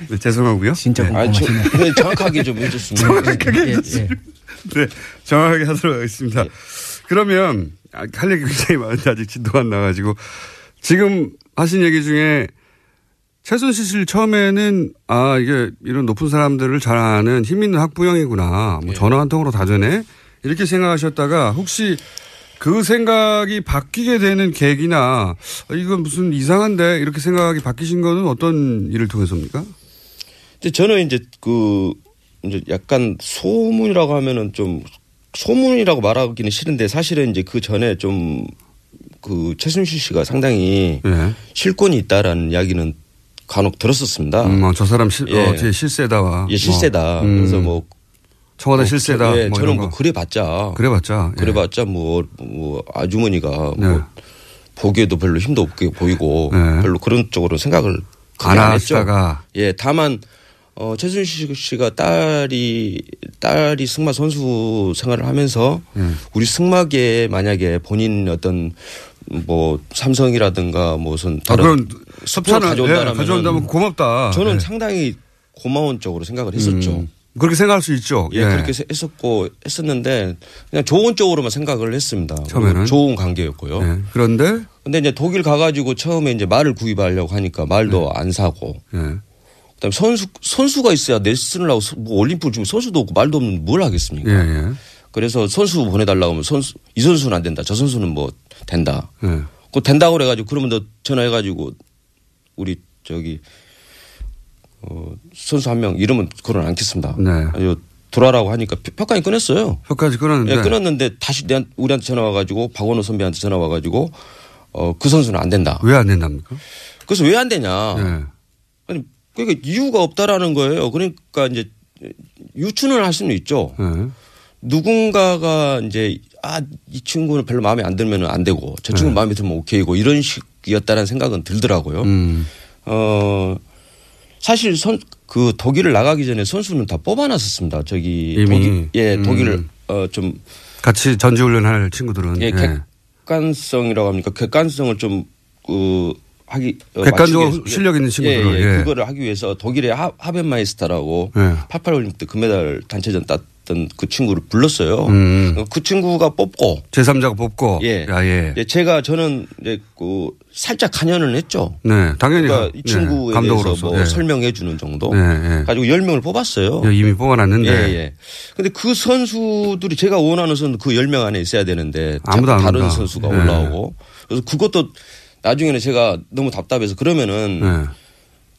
네, 죄송하고요. 진짜 아, 저, 네, 정확하게 좀 해줬으면. 정확하게 예, 해줬으면. 네, 정확하게 하도록 하겠습니다. 그러면 아, 할 얘기 굉장히 많은데 아직 진도가 안 나가지고 지금 하신 얘기 중에 최순실 씨를 처음에는 아 이게 이런 높은 사람들을 잘 아는 힘 있는 학부형이구나. 예. 뭐 전화 한 통으로 다 되네. 이렇게 생각하셨다가 혹시 그 생각이 바뀌게 되는 계기나 어, 이건 무슨 이상한데 이렇게 생각이 바뀌신 거는 어떤 일을 통해서입니까? 저는 이제 그 이제 약간 소문이라고 하면은 좀 소문이라고 말하기는 싫은데 사실은 이제 그 전에 좀 그 최순실 씨가 상당히 예. 실권이 있다라는 이야기는 간혹 들었었습니다. 음, 어, 저 사람 실, 예. 어, 제 실세다. 예, 실세다. 뭐, 음. 그래서 뭐 청와대 뭐 실세다. 저- 예, 뭐 저는 뭐 거. 그래봤자 그래봤자. 예. 그래봤자 뭐, 뭐 아주머니가 네. 뭐 보기에도 별로 힘도 없게 보이고 네. 별로 그런 쪽으로 생각을 안 안 했죠. 예, 다만 어 최순실 씨가 딸이 딸이 승마 선수 생활을 하면서 예. 우리 승마계에 만약에 본인 어떤 뭐 삼성이라든가 무슨 아, 다른 그런 스포를 협찬을 가져온다면 예, 가져온다면 고맙다. 저는 예. 상당히 고마운 쪽으로 생각을 했었죠. 음, 그렇게 생각할 수 있죠. 예, 그렇게 했었고 했었는데 그냥 좋은 쪽으로만 생각을 했습니다. 처음에는? 좋은 관계였고요. 예. 그런데 근데 이제 독일 가가지고 처음에 이제 말을 구입하려고 하니까 말도 안 사고. 예. 그다음에 선수 선수가 있어야 레슨을 하고 서- 뭐 올림픽 중에 선수도 없고 말도 없는 뭘 하겠습니까? 예, 예. 그래서 선수 보내달라고 하면 선수 이 선수는 안 된다. 저 선수는 뭐 된다. 예. 그 된다고 그래가지고 그러면 너 전화해가지고 우리 저기 어 선수 한 명 이름은 그걸 않겠습니다. 네. 아주 돌아라고 하니까 표- 표까지 끊었어요. 표까지 끊었는데. 예, 끊었는데 다시 내 우리한테 전화 와가지고 박원호 선배한테 전화 와가지고 어 그 선수는 안 된다. 왜 안 된답니까? 그래서 왜 안 되냐? 예. 아니 그러니까 이유가 없다라는 거예요. 그러니까 이제 유추는 할 수는 있죠. 예. 누군가가 이제 아 이 친구는 별로 마음에 안 들면 안 되고 저 친구 는 네. 마음에 들면 오케이고 이런 식이었다는 생각은 들더라고요. 음. 어 사실 선 그 독일을 나가기 전에 선수는 다 뽑아놨었습니다. 저기 이미? 독일 예 음. 독일을 어 좀 같이 전지훈련할 친구들은. 예, 예. 객관성이라고 합니까? 객관성을 좀, 그, 하기. 어, 객관적으로 실력 있는 친구들을, 예, 예. 예. 그거를 하기 위해서 독일의 하, 하벤마이스터라고 예. 88 올림픽 때 금메달 단체전 땄 던 그 친구를 불렀어요. 음. 그 친구가 뽑고. 제3자가 뽑고. 예. 야, 예. 예, 제가 저는 이제 그 살짝 간연을 했죠. 네, 당연히. 그러니까 이 예, 친구에 대해서 감독으로서. 뭐 예. 설명해 주는 정도. 예, 예. 가지고 10명을 뽑았어요. 예, 이미 뽑아놨는데. 예, 예. 근데 그 선수들이 제가 원하는 선수 그 10명 안에 있어야 되는데 아무도 다른. 선수가 예. 올라오고 그래서 그것도 나중에는 제가 너무 답답해서 그러면은 예.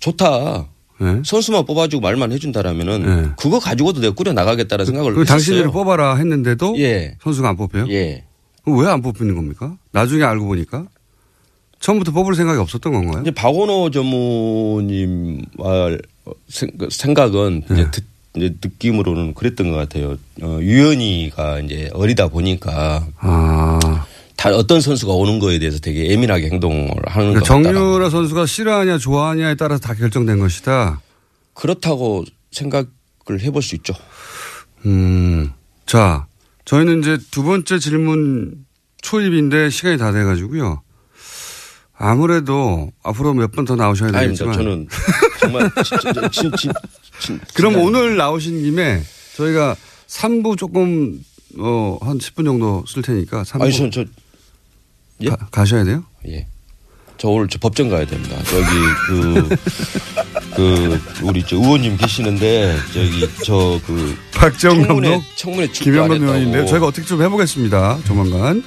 좋다. 네. 선수만 뽑아주고 말만 해준다라면은 그거 가지고도 내가 꾸려 나가겠다는 생각을 그 했었어요. 뽑아라 했는데도 예. 선수가 안 뽑혀요? 예. 왜 안 뽑히는 겁니까? 나중에 알고 보니까 처음부터 뽑을 생각이 없었던 건가요? 이제 박원호 전무님 말 어, 생- 그 생각은 네. 이제, 듣- 이제 느낌으로는 그랬던 것 같아요. 어, 유연이가 이제 어리다 보니까 아. 다 어떤 선수가 오는 거에 대해서 되게 예민하게 행동을 하는 것 그러니까. 정유라 선수가 싫어하냐 좋아하냐에 따라서 다 결정된 것이다. 그렇다고 생각을 해볼 수 있죠. 음. 자, 저희는 이제 두 번째 질문 초입인데 시간이 다 돼가지고요. 아무래도 앞으로 몇 번 더 나오셔야 아닙니다. 되겠지만. 저는 정말 진, 진, 진, 그럼 오늘 나오신 김에 저희가 3부 조금 어, 한 10분 정도 쓸 테니까 3부 아니, 저, 저, 예? 가, 가셔야 돼요? 예. 저 오늘 저 법정 가야 됩니다. 저기 그, 그, 우리 저 의원님 계시는데, 저기 저 그. 박정 청문회, 감독, 청문회 안 김영건. 의원인데요. 저희가 어떻게 좀 해보겠습니다. 조만간.